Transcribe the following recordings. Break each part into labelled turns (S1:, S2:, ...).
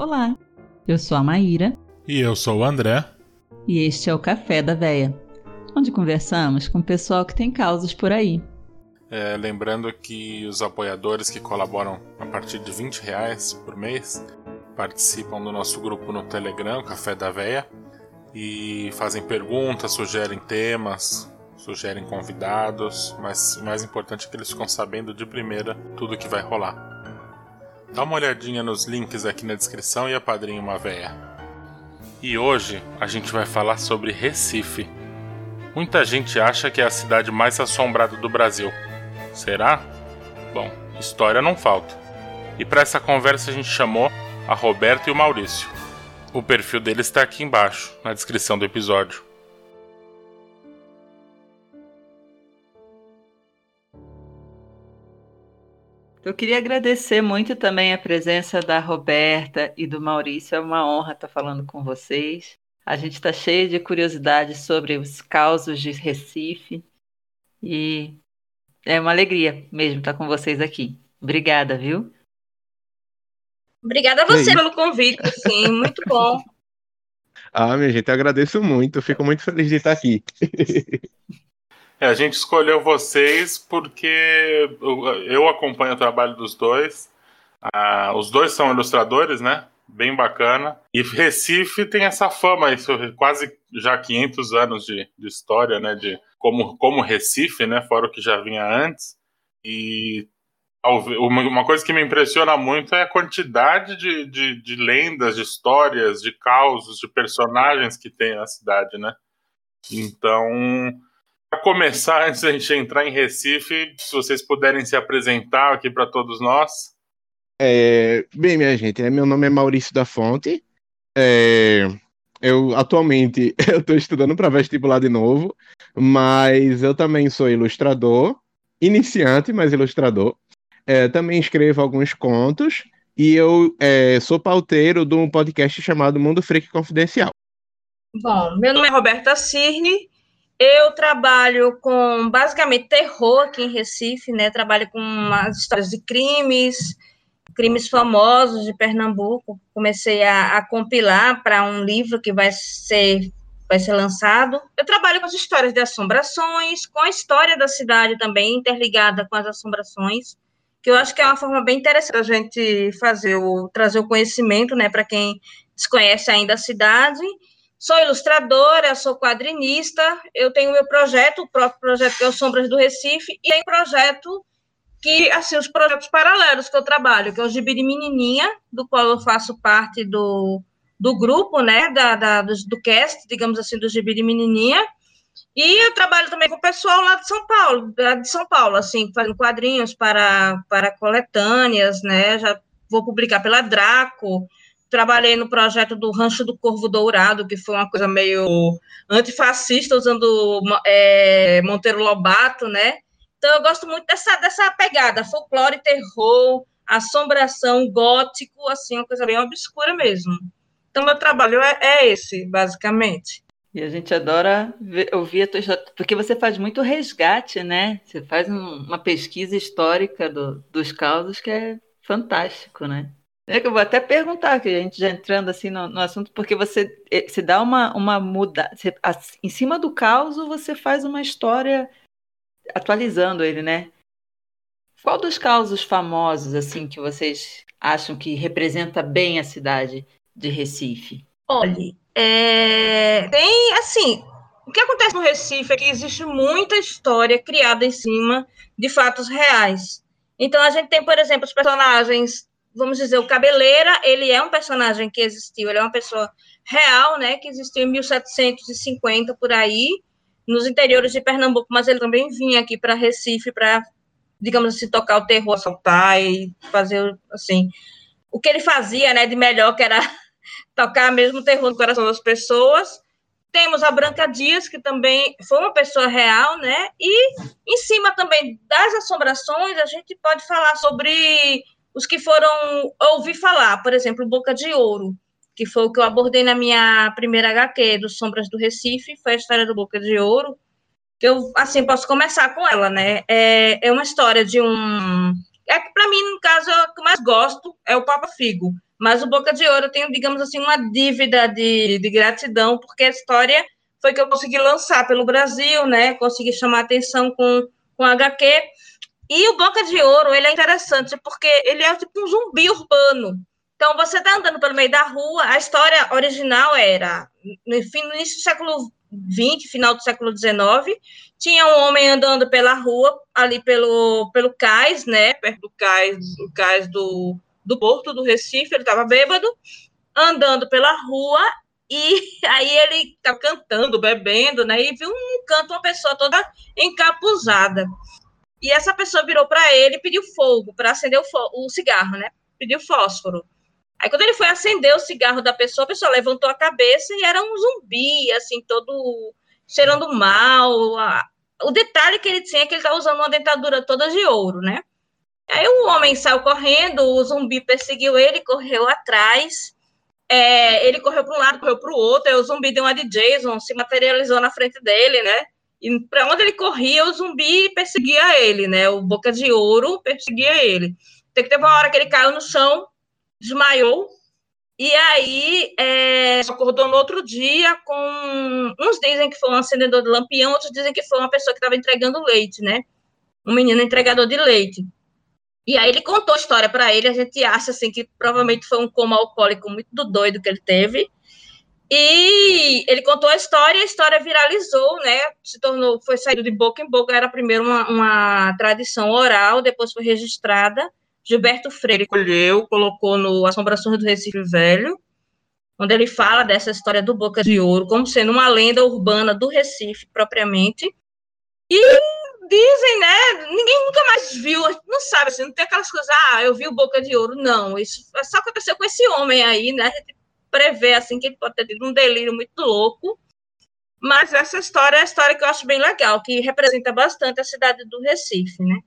S1: Olá, eu sou a Maíra.
S2: E eu sou o André.
S1: E este é o Café da Véia, onde conversamos com o pessoal que tem causas por aí.
S2: É, lembrando que os apoiadores que colaboram a partir de 20 reais por mês participam do nosso grupo no Telegram, Café da Véia, e fazem perguntas, sugerem temas, sugerem convidados, mas o mais importante é que eles ficam sabendo de primeira tudo que vai rolar. Dá uma olhadinha nos links aqui na descrição e apadrinhe uma véia. E hoje a gente vai falar sobre Recife. Muita gente acha que é a cidade mais assombrada do Brasil. Será? Bom, história não falta. E para essa conversa a gente chamou a Roberto e o Maurício. O perfil deles está aqui embaixo, na descrição do episódio.
S1: Eu queria agradecer muito também a presença da Roberta e do Maurício. É uma honra estar falando com vocês. A gente está cheio de curiosidades sobre os causos de Recife e é uma alegria mesmo estar com vocês aqui. Obrigada, viu?
S3: Obrigada a você pelo convite, sim, muito bom.
S4: Ah, minha gente, eu agradeço muito, fico muito feliz de estar aqui.
S2: É, a gente escolheu vocês porque eu acompanho o trabalho dos dois. Ah, os dois são ilustradores, né? Bem bacana. E Recife tem essa fama, isso, quase já 500 anos de, de história, né? De como, como Recife, né? Fora o que já vinha antes. E uma coisa que me impressiona muito é a quantidade de, de, de lendas, de histórias, de causos, de personagens que tem na cidade, né? Então, para começar, antes da gente entrar em Recife, se vocês puderem se apresentar aqui para todos nós.
S4: É, bem, minha gente, é, meu nome é Maurício da Fonte. É, eu atualmente eu estou estudando para vestibular de novo, mas eu também sou ilustrador, iniciante, mas ilustrador. É, também escrevo alguns contos e eu é, sou pauteiro de um podcast chamado Mundo Freak Confidencial.
S3: Bom, meu nome é Roberta Cirne, eu trabalho com basicamente terror aqui em Recife, né? Trabalho com as histórias de crimes, crimes famosos de Pernambuco. Comecei a, a compilar para um livro que vai ser vai ser lançado. Eu trabalho com as histórias de assombrações, com a história da cidade também interligada com as assombrações, que eu acho que é uma forma bem interessante a gente fazer o trazer o conhecimento, né, para quem desconhece ainda a cidade Sou ilustradora, sou quadrinista, eu tenho meu projeto, o próprio projeto que é o Sombras do Recife, e tem projeto que, assim, os projetos paralelos que eu trabalho, que é o Gibiri Menininha, do qual eu faço parte do, do grupo, né, da, da do, do, cast, digamos assim, do Gibiri Menininha, e eu trabalho também com o pessoal lá de São Paulo, de São Paulo, assim, fazendo quadrinhos para, para coletâneas, né, já vou publicar pela Draco, trabalhei no projeto do Rancho do Corvo Dourado, que foi uma coisa meio antifascista, usando é, Monteiro Lobato, né? Então, eu gosto muito dessa, dessa pegada, folclore, terror, assombração, gótico, assim, uma coisa bem obscura mesmo. Então, meu trabalho é, é esse, basicamente.
S1: E a gente adora ver, ouvir a tua história, porque você faz muito resgate, né? Você faz um, uma pesquisa histórica do, dos causos que é fantástico, né? É eu vou até perguntar, que a gente já entrando assim no, no assunto, porque você eh, se dá uma, uma muda. Você, em cima do caos, você faz uma história atualizando ele, né? Qual dos causos famosos, assim, que vocês acham que representa bem a cidade de Recife?
S3: Olhe, é... tem, assim, o que acontece no Recife é que existe muita história criada em cima de fatos reais. Então, a gente tem, por exemplo, os personagens vamos dizer, o Cabeleira, ele é um personagem que existiu, ele é uma pessoa real, né, que existiu em 1750 por aí, nos interiores de Pernambuco, mas ele também vinha aqui para Recife para, digamos assim, tocar o terror, assaltar e fazer, assim, o que ele fazia, né, de melhor, que era tocar mesmo terror no coração das pessoas. Temos a Branca Dias, que também foi uma pessoa real, né, e em cima também das assombrações, a gente pode falar sobre os que foram ouvir falar, por exemplo, Boca de Ouro, que foi o que eu abordei na minha primeira HQ, dos Sombras do Recife, foi a história do Boca de Ouro, que eu, assim, posso começar com ela, né? É, é uma história de um... É que, para mim, no caso, é o que eu mais gosto é o Papa Figo, Mas o Boca de Ouro tem, digamos assim, uma dívida de, de gratidão, porque a história foi que eu consegui lançar pelo Brasil, né? Consegui chamar atenção com, com HQ. E o Boca de Ouro, ele é interessante, porque ele é tipo um zumbi urbano. Então, você está andando pelo meio da rua, a história original era, no, início do século XX, final do século XIX, tinha um homem andando pela rua, ali pelo, pelo cais, né, perto do cais, do cais do, do porto do Recife, ele estava bêbado, andando pela rua, e aí ele estava cantando, bebendo, né, e viu um canto uma pessoa toda encapuzada. E essa pessoa virou para ele e pediu fogo, para acender o, o cigarro, né, pediu fósforo. Aí quando ele foi acender o cigarro da pessoa, a pessoa levantou a cabeça e era um zumbi, assim, todo cheirando mal. O detalhe que ele tinha é que ele estava usando uma dentadura toda de ouro, né? Aí o homem saiu correndo, o zumbi perseguiu ele, correu atrás. É, ele correu para um lado, correu para o outro, aí o zumbi deu uma de Jason, se materializou na frente dele, né? E para onde ele corria, o zumbi perseguia ele, né? O Boca de Ouro perseguia ele. Tem que ter uma hora que ele caiu no chão, desmaiou. E aí, é, acordou no outro dia com. Uns dizem que foi um acendedor de lampião, outros dizem que foi uma pessoa que estava entregando leite, né? Um menino entregador de leite. E aí ele contou a história para ele, a gente acha assim que provavelmente foi um coma alcoólico muito doido que ele teve. E ele contou a história, a história viralizou, né? Se tornou, foi saído de boca em boca, era primeiro uma, uma tradição oral, depois foi registrada. Gilberto Freire colheu, colocou no Assombrações do Recife Velho, onde ele fala dessa história do Boca de Ouro como sendo uma lenda urbana do Recife propriamente. E dizem, né? Ninguém nunca mais viu, não sabe assim, não tem aquelas coisas, ah, eu vi o Boca de Ouro, não. Isso só aconteceu com esse homem aí, né? Prevê assim que ele pode ter tido um delírio muito louco. Mas essa história é a história que eu acho bem legal, que representa bastante a cidade do Recife, né?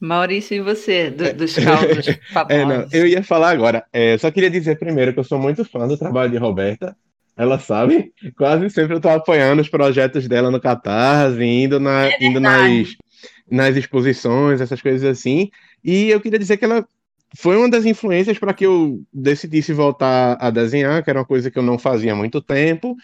S1: Maurício, e você, do, dos caldos?
S4: É, não, eu ia falar agora. É, só queria dizer primeiro que eu sou muito fã do trabalho de Roberta. Ela sabe, quase sempre eu estou apoiando os projetos dela no Catarse, indo, na, é indo nas, nas exposições, essas coisas assim. E eu queria dizer que ela foi uma das influências para que eu decidisse voltar a desenhar, que era uma coisa que eu não fazia há muito tempo.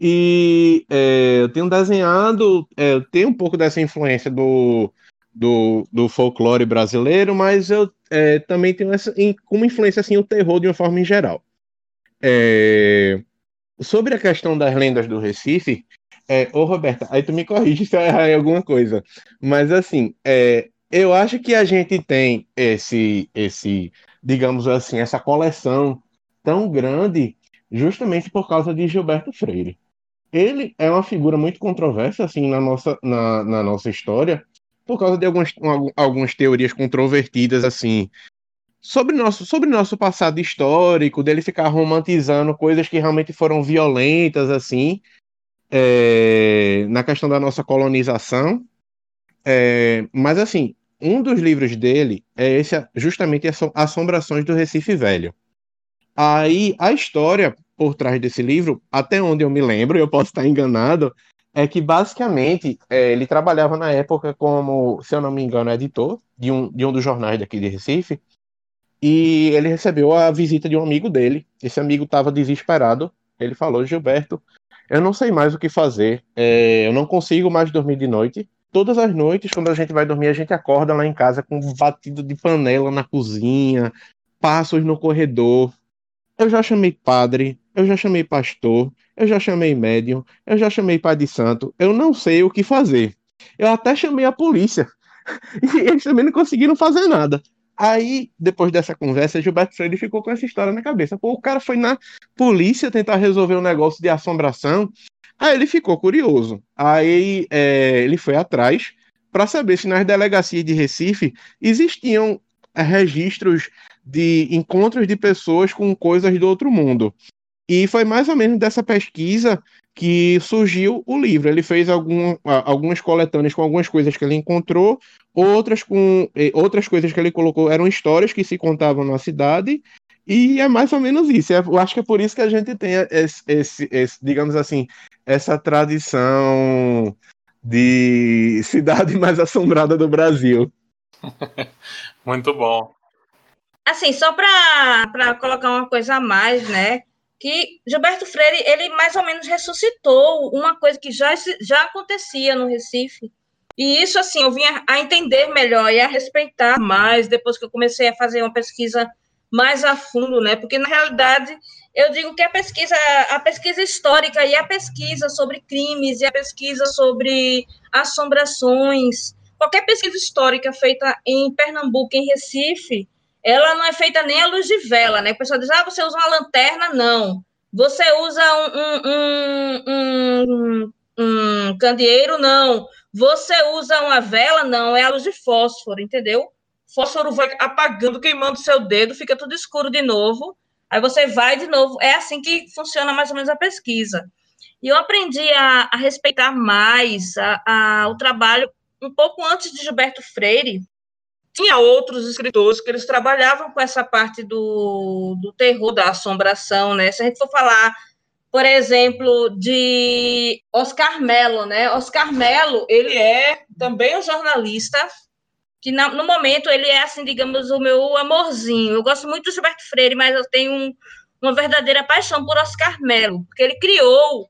S4: E é, eu tenho desenhado, é, eu tenho um pouco dessa influência do, do, do folclore brasileiro, mas eu é, também tenho essa, como influência assim, o terror de uma forma em geral. É, sobre a questão das lendas do Recife, é, ô Roberta, aí tu me corrige se eu errar em alguma coisa, mas assim, é, eu acho que a gente tem esse, esse, digamos assim, essa coleção tão grande justamente por causa de Gilberto Freire. Ele é uma figura muito controversa assim na nossa, na, na nossa história, por causa de algumas, algumas teorias controvertidas assim sobre nosso sobre nosso passado histórico dele ficar romantizando coisas que realmente foram violentas assim é, na questão da nossa colonização é, mas assim um dos livros dele é esse justamente Assombrações do Recife Velho aí a história por trás desse livro até onde eu me lembro eu posso estar enganado é que basicamente é, ele trabalhava na época como, se eu não me engano, editor de um, de um dos jornais daqui de Recife, e ele recebeu a visita de um amigo dele. Esse amigo estava desesperado. Ele falou: Gilberto, eu não sei mais o que fazer, é, eu não consigo mais dormir de noite. Todas as noites, quando a gente vai dormir, a gente acorda lá em casa com um batido de panela na cozinha, passos no corredor. Eu já chamei padre, eu já chamei pastor, eu já chamei médium, eu já chamei pai de santo, eu não sei o que fazer. Eu até chamei a polícia. E eles também não conseguiram fazer nada. Aí, depois dessa conversa, Gilberto Freire ficou com essa história na cabeça. Pô, o cara foi na polícia tentar resolver um negócio de assombração. Aí ele ficou curioso. Aí é, ele foi atrás para saber se nas delegacias de Recife existiam é, registros de encontros de pessoas com coisas do outro mundo. E foi mais ou menos dessa pesquisa que surgiu o livro. Ele fez algum, algumas coletâneas com algumas coisas que ele encontrou, outras com outras coisas que ele colocou eram histórias que se contavam na cidade. E é mais ou menos isso. É, eu acho que é por isso que a gente tem esse, esse, esse digamos assim, essa tradição de cidade mais assombrada do Brasil.
S2: Muito bom.
S3: Assim, só para colocar uma coisa a mais, né? Que Gilberto Freire, ele mais ou menos ressuscitou uma coisa que já, já acontecia no Recife. E isso, assim, eu vinha a entender melhor e a respeitar mais depois que eu comecei a fazer uma pesquisa mais a fundo, né? Porque, na realidade, eu digo que a pesquisa, a pesquisa histórica e a pesquisa sobre crimes e a pesquisa sobre assombrações, qualquer pesquisa histórica feita em Pernambuco, em Recife, ela não é feita nem à luz de vela, né? O pessoal diz, ah, você usa uma lanterna? Não. Você usa um, um, um, um, candeeiro? Não. Você usa uma vela? Não. É a luz de fósforo, entendeu? Fósforo vai apagando, queimando seu dedo, fica tudo escuro de novo. Aí você vai de novo. É assim que funciona mais ou menos a pesquisa. E eu aprendi a, a respeitar mais a, a, o trabalho um pouco antes de Gilberto Freire, tinha outros escritores que eles trabalhavam com essa parte do, do terror, da assombração, né? Se a gente for falar, por exemplo, de Oscar Mello, né? Oscar Mello, ele é também um jornalista que no momento ele é assim, digamos, o meu amorzinho. Eu gosto muito do Gilberto Freire, mas eu tenho um, uma verdadeira paixão por Oscar Mello, porque ele criou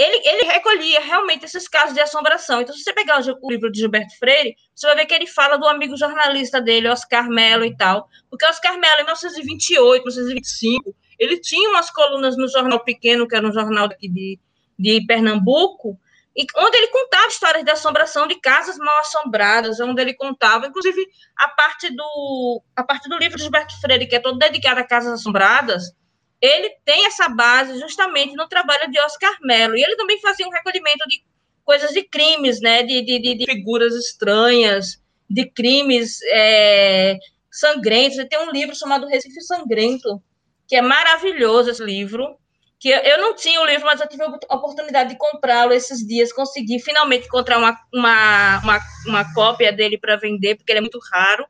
S3: ele, ele recolhia realmente esses casos de assombração. Então, se você pegar o, o, livro de Gilberto Freire, você vai ver que ele fala do amigo jornalista dele, Oscar Mello e tal. Porque Oscar Mello, em 1928, 1925, ele tinha umas colunas no Jornal Pequeno, que era um jornal de, de Pernambuco, e onde ele contava histórias de assombração de casas mal assombradas, onde ele contava, inclusive, a parte do, a parte do livro de Gilberto Freire, que é todo dedicado a casas assombradas, ele tem essa base justamente no trabalho de Oscar Mello. E ele também fazia um recolhimento de coisas de crimes, né? De, de, de figuras estranhas, de crimes é, sangrentos. Ele tem um livro chamado Recife Sangrento, que é maravilhoso esse livro. Que eu não tinha o livro, mas eu tive a oportunidade de comprá-lo esses dias. Consegui finalmente encontrar uma, uma, uma, uma cópia dele para vender, porque ele é muito raro.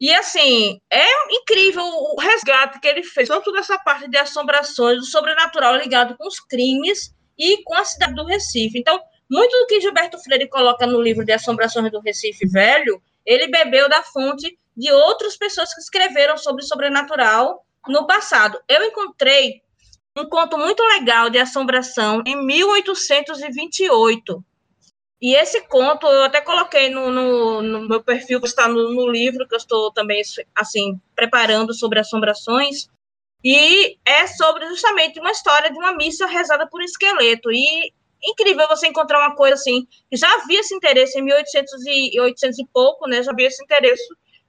S3: E assim, é incrível o resgate que ele fez, tanto dessa parte de assombrações, do sobrenatural ligado com os crimes e com a cidade do Recife. Então, muito do que Gilberto Freire coloca no livro de Assombrações do Recife Velho, ele bebeu da fonte de outras pessoas que escreveram sobre sobrenatural no passado. Eu encontrei um conto muito legal de assombração em 1828, e esse conto eu até coloquei no, no, no meu perfil, que está no, no, livro, que eu estou também, assim, preparando sobre assombrações. E é sobre justamente uma história de uma missa rezada por esqueleto. E incrível você encontrar uma coisa assim, já havia esse interesse em 1800 e, 800 e pouco, né? Já havia esse interesse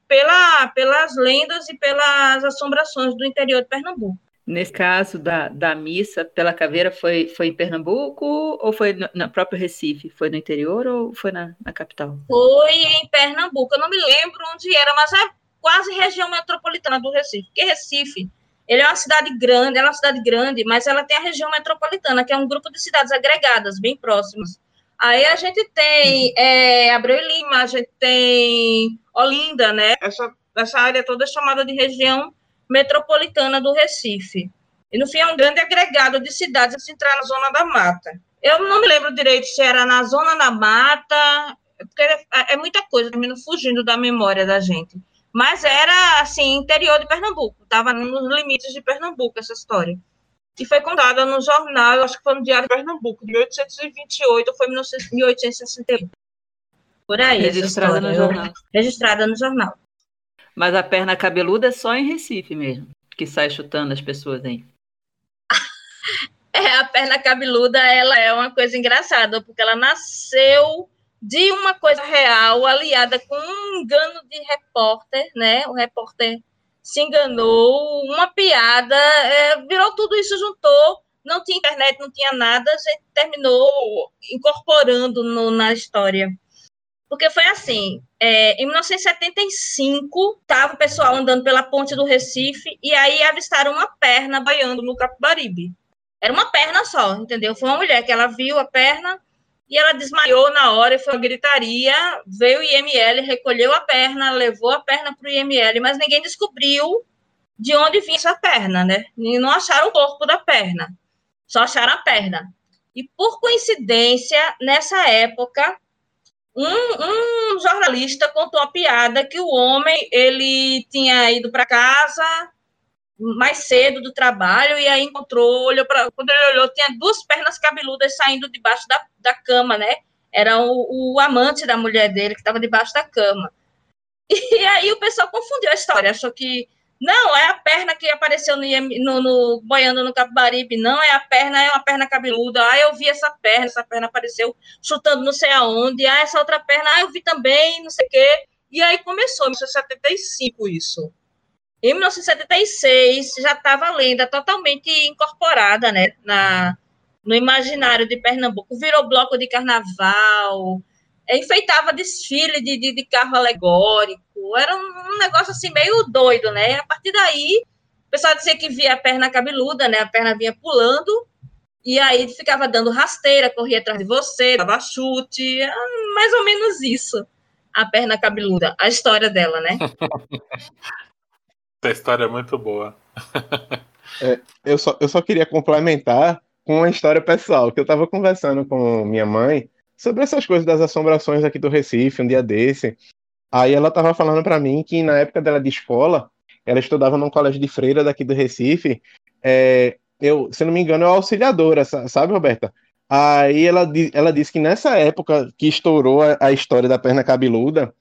S3: pela, pelas lendas e pelas assombrações do interior de Pernambuco.
S1: Nesse caso da, da missa pela caveira, foi, foi em Pernambuco ou foi no, no próprio Recife? Foi no interior ou foi na, na capital?
S3: Foi em Pernambuco. Eu não me lembro onde era, mas é quase região metropolitana do Recife. Porque Recife, ele é uma cidade grande, é uma cidade grande, mas ela tem a região metropolitana, que é um grupo de cidades agregadas, bem próximas. Aí a gente tem é, Abreu e Lima, a gente tem Olinda, né? Essa, essa área toda é chamada de região metropolitana do Recife. E, no fim, é um grande agregado de cidades a se entrar na Zona da Mata. Eu não me lembro direito se era na Zona da Mata, porque é, é muita coisa, termino fugindo da memória da gente. Mas era, assim, interior de Pernambuco, estava nos limites de Pernambuco essa história. E foi contada no jornal, acho que foi no Diário de Pernambuco, de 1828 ou foi 1861. Por aí.
S1: Registrada no jornal.
S3: Registrada no jornal.
S1: Mas a perna cabeluda é só em Recife mesmo, que sai chutando as pessoas aí.
S3: é, a perna cabeluda, ela é uma coisa engraçada, porque ela nasceu de uma coisa real, aliada com um engano de repórter, né? O repórter se enganou, uma piada, é, virou tudo isso, juntou, não tinha internet, não tinha nada, a gente terminou incorporando no, na história. Porque foi assim, é, em 1975, estava o pessoal andando pela ponte do Recife e aí avistaram uma perna baiando no Capibaribe. Era uma perna só, entendeu? Foi uma mulher que ela viu a perna e ela desmaiou na hora e foi uma gritaria. Veio o IML, recolheu a perna, levou a perna para o IML, mas ninguém descobriu de onde vinha essa perna, né? E não acharam o corpo da perna, só acharam a perna. E por coincidência, nessa época, um, um jornalista contou uma piada que o homem ele tinha ido para casa mais cedo do trabalho e aí encontrou, olhou para quando ele olhou tinha duas pernas cabeludas saindo debaixo da, da cama, né? Era o, o amante da mulher dele que estava debaixo da cama. E aí o pessoal confundiu a história, achou que não, é a perna que apareceu no, no, no boiando no Capibaribe. Não, é a perna, é uma perna cabeluda. Ah, eu vi essa perna, essa perna apareceu chutando não sei aonde. Ah, essa outra perna, ah, eu vi também, não sei o quê. E aí começou, em 1975 isso. Em 1976 já estava a lenda totalmente incorporada, né, na, no imaginário de Pernambuco. Virou bloco de carnaval, enfeitava desfile de, de, de, carro alegórico, era um, um, negócio assim meio doido, né? A partir daí, o pessoal dizia que via a perna cabeluda, né? A perna vinha pulando, e aí ficava dando rasteira, corria atrás de você, dava chute, mais ou menos isso, a perna cabeluda, a história dela, né?
S2: Essa história é muito boa.
S4: é, eu, só, eu só queria complementar com uma história pessoal, que eu estava conversando com minha mãe, sobre essas coisas das assombrações aqui do Recife, um dia desse. Aí ela tava falando para mim que na época dela de escola, ela estudava num colégio de freira daqui do Recife. É, eu, se não me engano, é auxiliadora, sabe, Roberta? Aí ela, ela disse que nessa época que estourou a, a história da perna cabeluda,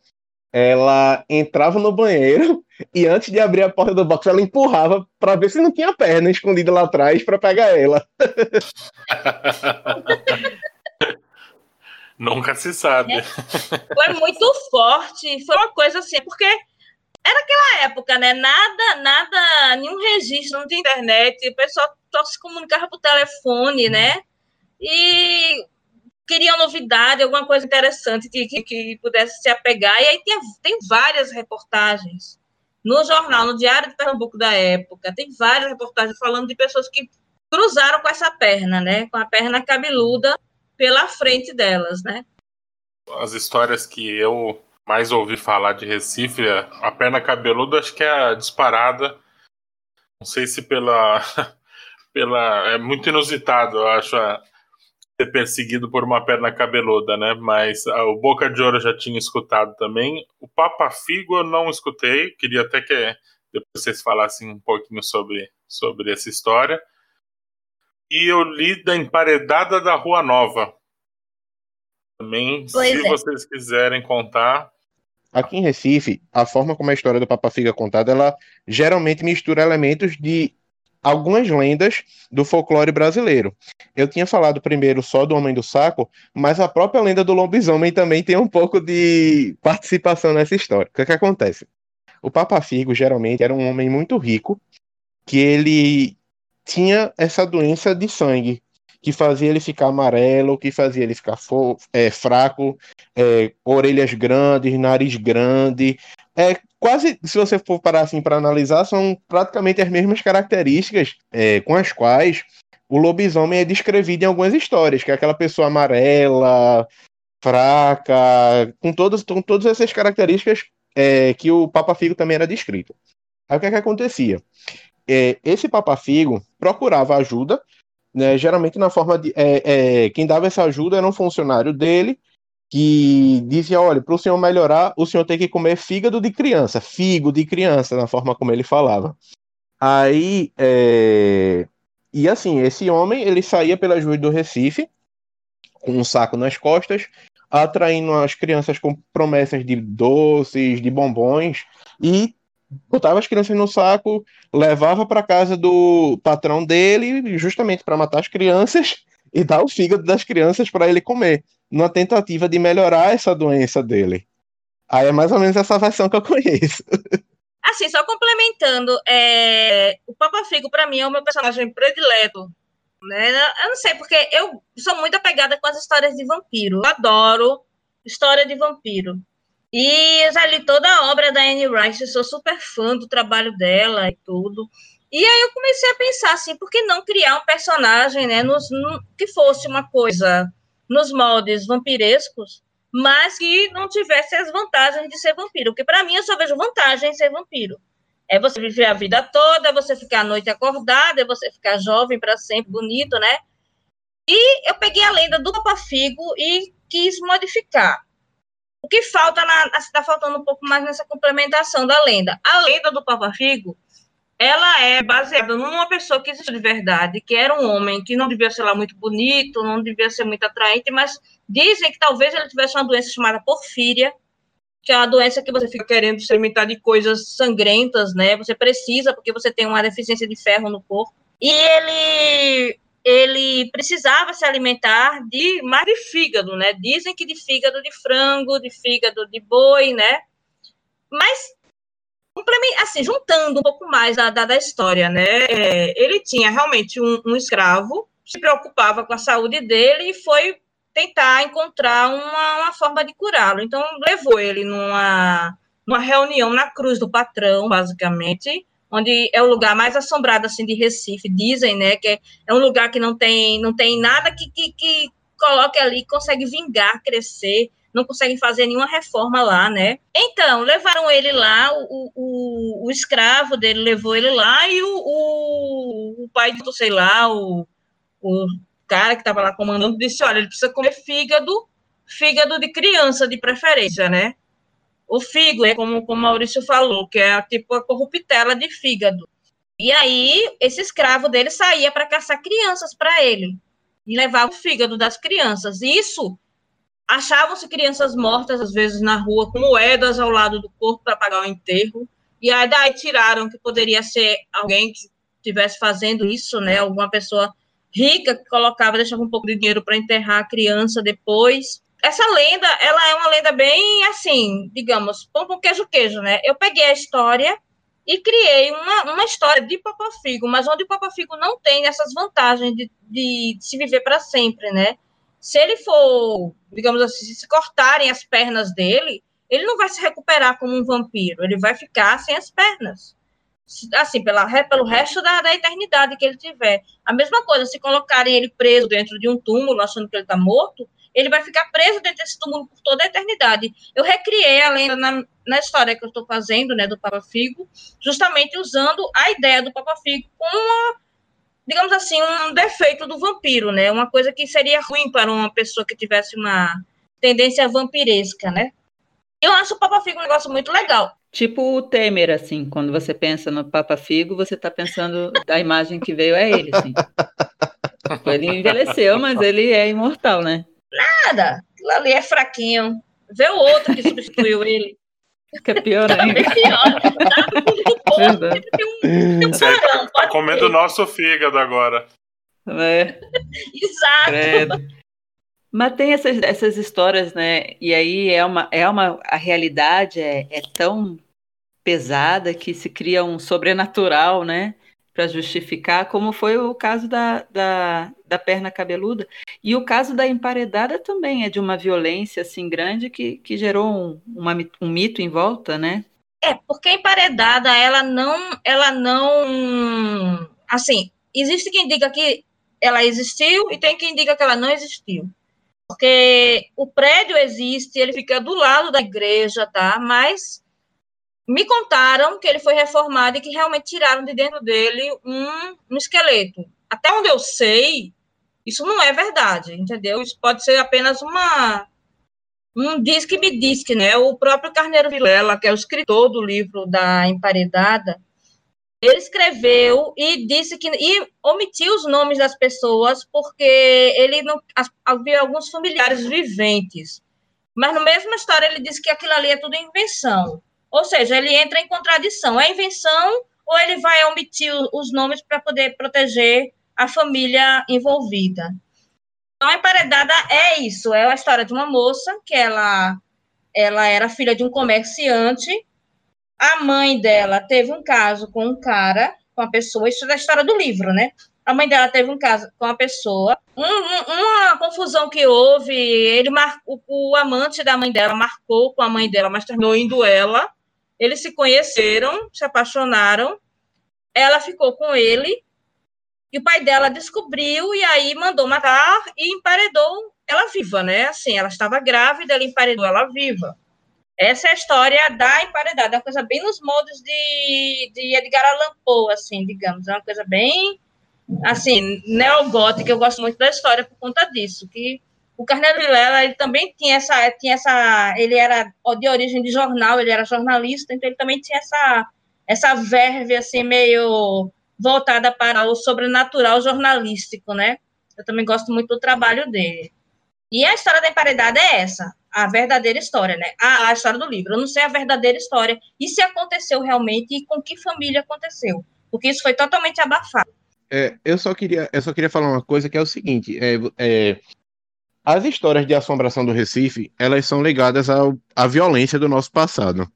S4: ela entrava no banheiro e antes de abrir a porta do box, ela empurrava para ver se não tinha perna escondida lá atrás para pegar ela.
S2: Nunca se sabe. É.
S3: Foi muito forte, foi uma coisa assim, porque era aquela época, né? Nada, nada, nenhum registro, não tinha internet, o pessoal só se comunicava por telefone, né? E queriam novidade, alguma coisa interessante que, que, que pudesse se apegar. E aí tem, tem várias reportagens no jornal, no Diário de Pernambuco da época, tem várias reportagens falando de pessoas que cruzaram com essa perna, né? Com a perna cabeluda pela frente delas, né?
S2: As histórias que eu mais ouvi falar de Recife, a perna cabeluda acho que é a disparada. Não sei se pela pela é muito inusitado, eu acho, a, ser perseguido por uma perna cabeluda, né? Mas a, o Boca de Ouro já tinha escutado também. O Papa Figo eu não escutei, queria até que depois vocês falassem um pouquinho sobre, sobre essa história e eu li da Emparedada da Rua Nova. Também, pois se é. vocês quiserem contar.
S4: Aqui em Recife, a forma como a história do Papa Figa é contada, ela geralmente mistura elementos de algumas lendas do folclore brasileiro. Eu tinha falado primeiro só do Homem do Saco, mas a própria lenda do lobisomem também tem um pouco de participação nessa história. O que, é que acontece? O Papa Figo geralmente era um homem muito rico, que ele tinha essa doença de sangue, que fazia ele ficar amarelo, que fazia ele ficar é, fraco, é, orelhas grandes, nariz grande. É quase, se você for parar assim para analisar, são praticamente as mesmas características é, com as quais o lobisomem é descrevido em algumas histórias, que é aquela pessoa amarela, fraca, com todas, com todas essas características é, que o Papa Figo também era descrito. Aí o que, é que acontecia? É, esse Papa Figo procurava ajuda, né, geralmente na forma de. É, é, quem dava essa ajuda era um funcionário dele, que dizia: olha, para o senhor melhorar, o senhor tem que comer fígado de criança, figo de criança, na forma como ele falava. Aí. É, e assim, esse homem ele saía pelas ruas do Recife, com um saco nas costas, atraindo as crianças com promessas de doces, de bombons, e botava as crianças no saco, levava para casa do patrão dele, justamente para matar as crianças e dar o fígado das crianças para ele comer, numa tentativa de melhorar essa doença dele. Aí é mais ou menos essa versão que eu conheço.
S3: Assim, só complementando, é... o Papa Figo, para mim, é o meu personagem predileto. Né? Eu não sei, porque eu sou muito apegada com as histórias de vampiro. Eu adoro história de vampiro. E já li toda a obra da Anne Rice, sou super fã do trabalho dela e tudo. E aí eu comecei a pensar assim, por que não criar um personagem, né, nos, no, que fosse uma coisa nos moldes vampirescos, mas que não tivesse as vantagens de ser vampiro. Porque para mim eu só vejo vantagem em ser vampiro. É você viver a vida toda, é você ficar a noite acordada, é você ficar jovem para sempre, bonito, né? E eu peguei a lenda do Papa Figo e quis modificar. O que falta, está faltando um pouco mais nessa complementação da lenda. A lenda do Papa Figo, ela é baseada numa pessoa que existe de verdade, que era um homem que não devia ser lá muito bonito, não devia ser muito atraente, mas dizem que talvez ele tivesse uma doença chamada porfíria, que é uma doença que você fica querendo se alimentar de coisas sangrentas, né? Você precisa, porque você tem uma deficiência de ferro no corpo. E ele ele precisava se alimentar de mais de fígado, né? Dizem que de fígado de frango, de fígado de boi, né? Mas assim, juntando um pouco mais da, da, da história, né? É, ele tinha realmente um, um, escravo, se preocupava com a saúde dele e foi tentar encontrar uma, uma forma de curá-lo. Então levou ele numa, numa reunião na Cruz do Patrão, basicamente, onde é o lugar mais assombrado assim de Recife, dizem, né, que é, um lugar que não tem não tem nada que, que, que coloque ali, consegue vingar, crescer, não conseguem fazer nenhuma reforma lá, né? Então, levaram ele lá, o, o, o escravo dele levou ele lá e o, o, o pai do, sei lá, o, o cara que estava lá comandando disse, olha, ele precisa comer fígado, fígado de criança, de preferência, né? O fígado, é como, como o Maurício falou, que é tipo a corruptela de fígado. E aí, esse escravo dele saía para caçar crianças para ele e levava o fígado das crianças. Isso achavam-se crianças mortas, às vezes na rua, com moedas ao lado do corpo para pagar o enterro. E aí daí tiraram que poderia ser alguém que estivesse fazendo isso, né? Alguma pessoa rica que colocava, deixava um pouco de dinheiro para enterrar a criança depois essa lenda, ela é uma lenda bem assim, digamos, pão com queijo queijo, né? Eu peguei a história e criei uma, uma história de Papa Figo, mas onde o Papa Figo não tem essas vantagens de, de, de se viver para sempre, né? Se ele for, digamos assim, se cortarem as pernas dele, ele não vai se recuperar como um vampiro, ele vai ficar sem as pernas. Assim, pela, pelo resto da, da eternidade que ele tiver. A mesma coisa, se colocarem ele preso dentro de um túmulo, achando que ele está morto, ele vai ficar preso dentro desse túmulo por toda a eternidade. Eu recriei a lenda na, na história que eu estou fazendo, né, do Papa Figo, justamente usando a ideia do Papa Figo como digamos assim, um defeito do vampiro, né, uma coisa que seria ruim para uma pessoa que tivesse uma tendência vampiresca, né. Eu acho o Papa Figo um negócio muito legal.
S1: Tipo o Temer, assim, quando você pensa no Papa Figo, você está pensando da imagem que veio é ele, assim. Ele envelheceu, mas ele é imortal, né?
S3: Nada. Aquilo ali é fraquinho. Vê o outro que substituiu ele.
S1: Fica pior ainda. É
S2: pior. Tá, tem um, tá comendo o nosso fígado agora.
S1: É.
S3: Exato. Credo.
S1: Mas tem essas, essas histórias, né? E aí é uma, é uma a realidade é, é tão pesada que se cria um sobrenatural, né? Para justificar, como foi o caso da, da, da, perna cabeluda. E o caso da emparedada também é de uma violência assim grande que, que gerou um, uma, um mito em volta, né?
S3: É, porque a emparedada, ela não, ela não, assim, existe quem diga que ela existiu e tem quem diga que ela não existiu. Porque o prédio existe, ele fica do lado da igreja, tá? Mas me contaram que ele foi reformado e que realmente tiraram de dentro dele um, um esqueleto. Até onde eu sei, isso não é verdade, entendeu? Isso pode ser apenas uma um diz que me diz que, né? O próprio Carneiro Vilela, que é o escritor do livro da Emparedada, ele escreveu e disse que e omitiu os nomes das pessoas porque ele não havia alguns familiares viventes. Mas na mesma história ele disse que aquilo ali é tudo invenção. Ou seja, ele entra em contradição. É invenção ou ele vai omitir os nomes para poder proteger a família envolvida? Então, a emparedada é isso. É a história de uma moça que ela, ela era filha de um comerciante. A mãe dela teve um caso com um cara, com uma pessoa. Isso é da história do livro, né? A mãe dela teve um caso com uma pessoa. Um, um, uma confusão que houve, ele marcou, o amante da mãe dela marcou com a mãe dela, mas terminou indo ela. Eles se conheceram, se apaixonaram. Ela ficou com ele e o pai dela descobriu e aí mandou matar e emparedou ela viva, né? Assim, ela estava grávida, ele emparedou ela viva. Essa é a história da emparedada, é uma coisa bem nos modos de, de Edgar Allan Poe, assim, digamos. É uma coisa bem, assim, neogótica. Eu gosto muito da história por conta disso, que O Carneiro Vilela, ele também tinha essa, tinha essa, ele era de origem de jornal, ele era jornalista, então ele também tinha essa, essa verve, assim, meio voltada para o sobrenatural jornalístico, né? Eu também gosto muito do trabalho dele. E a história da emparedada é essa, a verdadeira história, né? A, a, história do livro. Eu não sei a verdadeira história e se aconteceu realmente e com que família aconteceu, porque isso foi totalmente abafado.
S4: É, eu só queria, eu só queria falar uma coisa que é o seguinte: é, é, as histórias de assombração do Recife, elas são ligadas ao, à violência do nosso passado.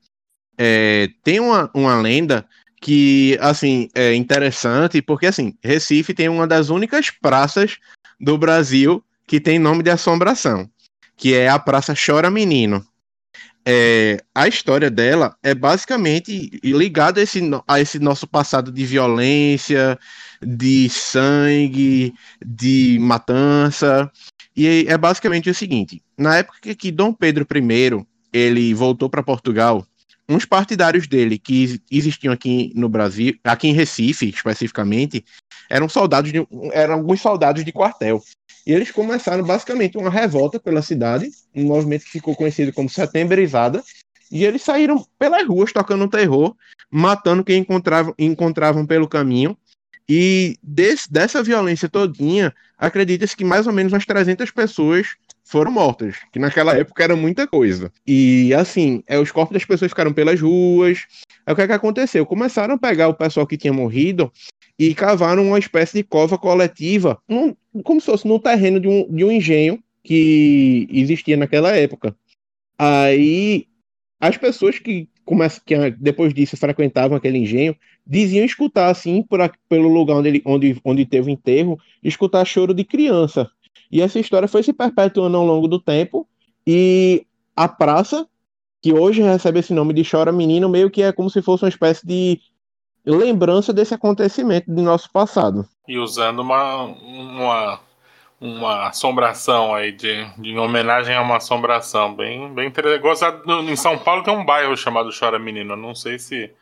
S4: É, tem uma, uma lenda que, assim, é interessante, porque, assim, Recife tem uma das únicas praças do Brasil que tem nome de assombração, que é a Praça Chora Menino. É, a história dela é basicamente ligada a esse, a esse nosso passado de violência, de sangue, de matança. E é basicamente o seguinte: na época que Dom Pedro I ele voltou para Portugal, uns partidários dele que existiam aqui no Brasil, aqui em Recife especificamente, eram soldados de, eram alguns soldados de quartel. E eles começaram basicamente uma revolta pela cidade, um movimento que ficou conhecido como Setembrizada, e eles saíram pelas ruas tocando terror, matando quem encontravam, encontravam pelo caminho. E desse, dessa violência todinha, acredita-se que mais ou menos umas 300 pessoas foram mortas, que naquela época era muita coisa. E assim, é, os corpos das pessoas ficaram pelas ruas. Aí, o que, é que aconteceu? Começaram a pegar o pessoal que tinha morrido e cavaram uma espécie de cova coletiva, um, como se fosse no terreno de um, de um engenho que existia naquela época. Aí as pessoas que, começam, que depois disso frequentavam aquele engenho diziam escutar assim por, pelo lugar onde, ele, onde, onde teve o enterro, escutar choro de criança. E essa história foi se perpetuando ao longo do tempo e a praça que hoje recebe esse nome de Chora Menino meio que é como se fosse uma espécie de lembrança desse acontecimento do nosso passado.
S2: E usando uma, uma, uma assombração aí, de, de homenagem a uma assombração bem, bem interessante. Em São Paulo tem um bairro chamado Chora Menino, não sei se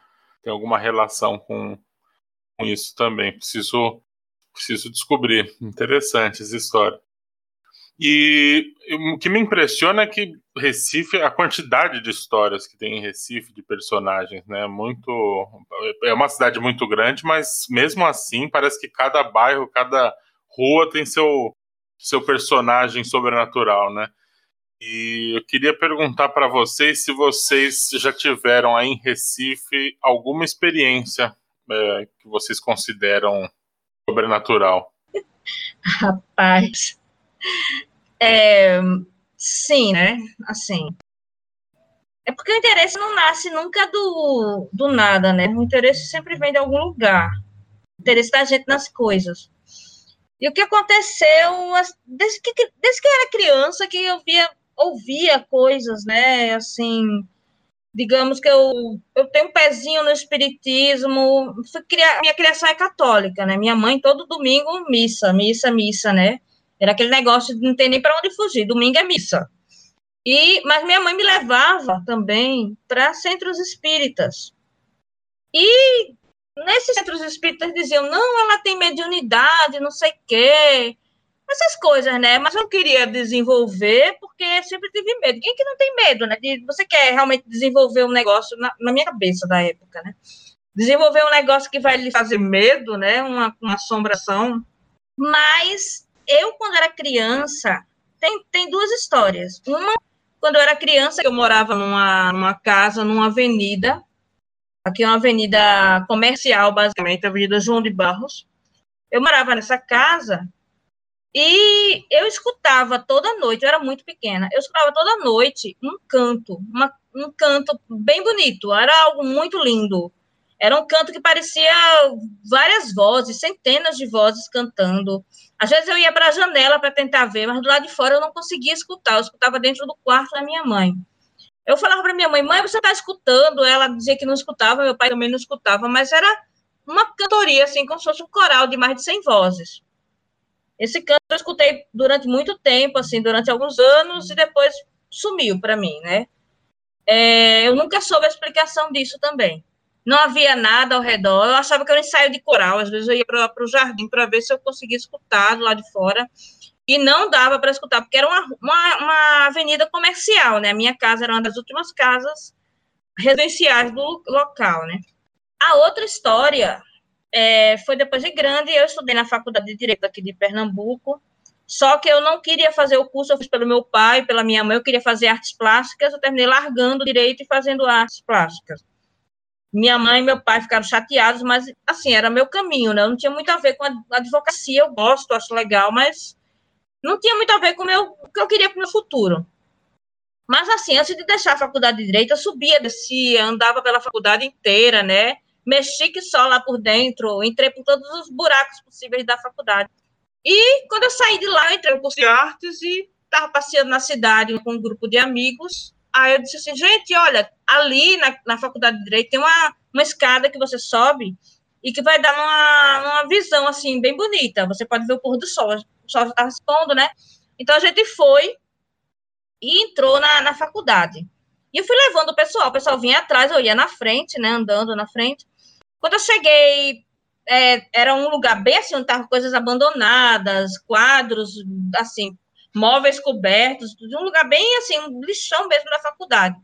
S2: tem alguma relação com, com isso também. Preciso, preciso descobrir. Interessante essa história. E o que me impressiona é que Recife, a quantidade de histórias que tem em Recife, de personagens, né? Muito. É uma cidade muito grande, mas mesmo assim, parece que cada bairro, cada rua tem seu, seu personagem sobrenatural, né? E eu queria perguntar para vocês se vocês já tiveram aí em Recife alguma experiência é, que vocês consideram sobrenatural.
S3: Rapaz, é, sim, né? Assim. É porque o interesse não nasce nunca do, do nada, né? O interesse sempre vem de algum lugar. O interesse da gente nas coisas. E o que aconteceu, desde que, desde que era criança, que eu via, ouvia coisas, né? Assim, digamos que eu, eu tenho um pezinho no espiritismo. Criar, minha criação é católica, né? Minha mãe, todo domingo, missa, missa, missa, né? Era aquele negócio de não ter nem para onde fugir. Domingo é missa. E, mas minha mãe me levava também para centros espíritas. E nesses centros espíritas diziam: não, ela tem mediunidade, não sei o quê. Essas coisas, né? Mas eu queria desenvolver porque sempre tive medo. Quem que não tem medo, né? De, você quer realmente desenvolver um negócio na, na, minha cabeça da época, né? Desenvolver um negócio que vai lhe fazer medo, né? Uma, uma assombração. Mas eu, quando era criança, tem, tem duas histórias. Uma, quando eu era criança, eu morava numa, numa casa, numa avenida, aqui é uma avenida comercial, basicamente, a Avenida João de Barros. Eu morava nessa casa e eu escutava toda noite, eu era muito pequena, eu escutava toda noite um canto, uma, um canto bem bonito, era algo muito lindo. Era um canto que parecia várias vozes, centenas de vozes cantando. Às vezes eu ia para a janela para tentar ver, mas do lado de fora eu não conseguia escutar. Eu escutava dentro do quarto da minha mãe. Eu falava para minha mãe, mãe, você está escutando? Ela dizia que não escutava, meu pai também não escutava, mas era uma cantoria, assim, como se fosse um coral de mais de 100 vozes. Esse canto eu escutei durante muito tempo, assim, durante alguns anos, e depois sumiu para mim, né? É, eu nunca soube a explicação disso também não havia nada ao redor. Eu achava que era um ensaio de coral. Às vezes eu ia para o jardim para ver se eu conseguia escutar lado de fora. E não dava para escutar, porque era uma, uma, uma, avenida comercial, né? A minha casa era uma das últimas casas residenciais do local, né? A outra história é, foi depois de grande, eu estudei na Faculdade de Direito aqui de Pernambuco, só que eu não queria fazer o curso, eu fiz pelo meu pai, pela minha mãe, eu queria fazer artes plásticas, eu terminei largando direito e fazendo artes plásticas. Minha mãe e meu pai ficaram chateados, mas, assim, era meu caminho, né? Não tinha muito a ver com a advocacia, eu gosto, acho legal, mas não tinha muito a ver com o, que eu queria para o meu futuro. Mas, assim, antes de deixar a faculdade de Direito, eu subia, descia, andava pela faculdade inteira, né? Mexi que só lá por dentro, entrei por todos os buracos possíveis da faculdade. E quando eu saí de lá, entrei no curso de artes e estava passeando na cidade com um grupo de amigos. Aí eu disse assim, gente, olha, ali na, na faculdade de Direito tem uma, uma escada que você sobe e que vai dar uma, uma visão, assim, bem bonita. Você pode ver o pôr do sol, o sol está respondo, né? Então a gente foi e entrou na, na faculdade. E eu fui levando o pessoal, o pessoal vinha atrás, eu ia na frente, né, andando na frente. Quando eu cheguei é, era um lugar bem assim, onde estavam coisas abandonadas, quadros, assim, móveis cobertos, um lugar bem assim, um lixão mesmo da faculdade.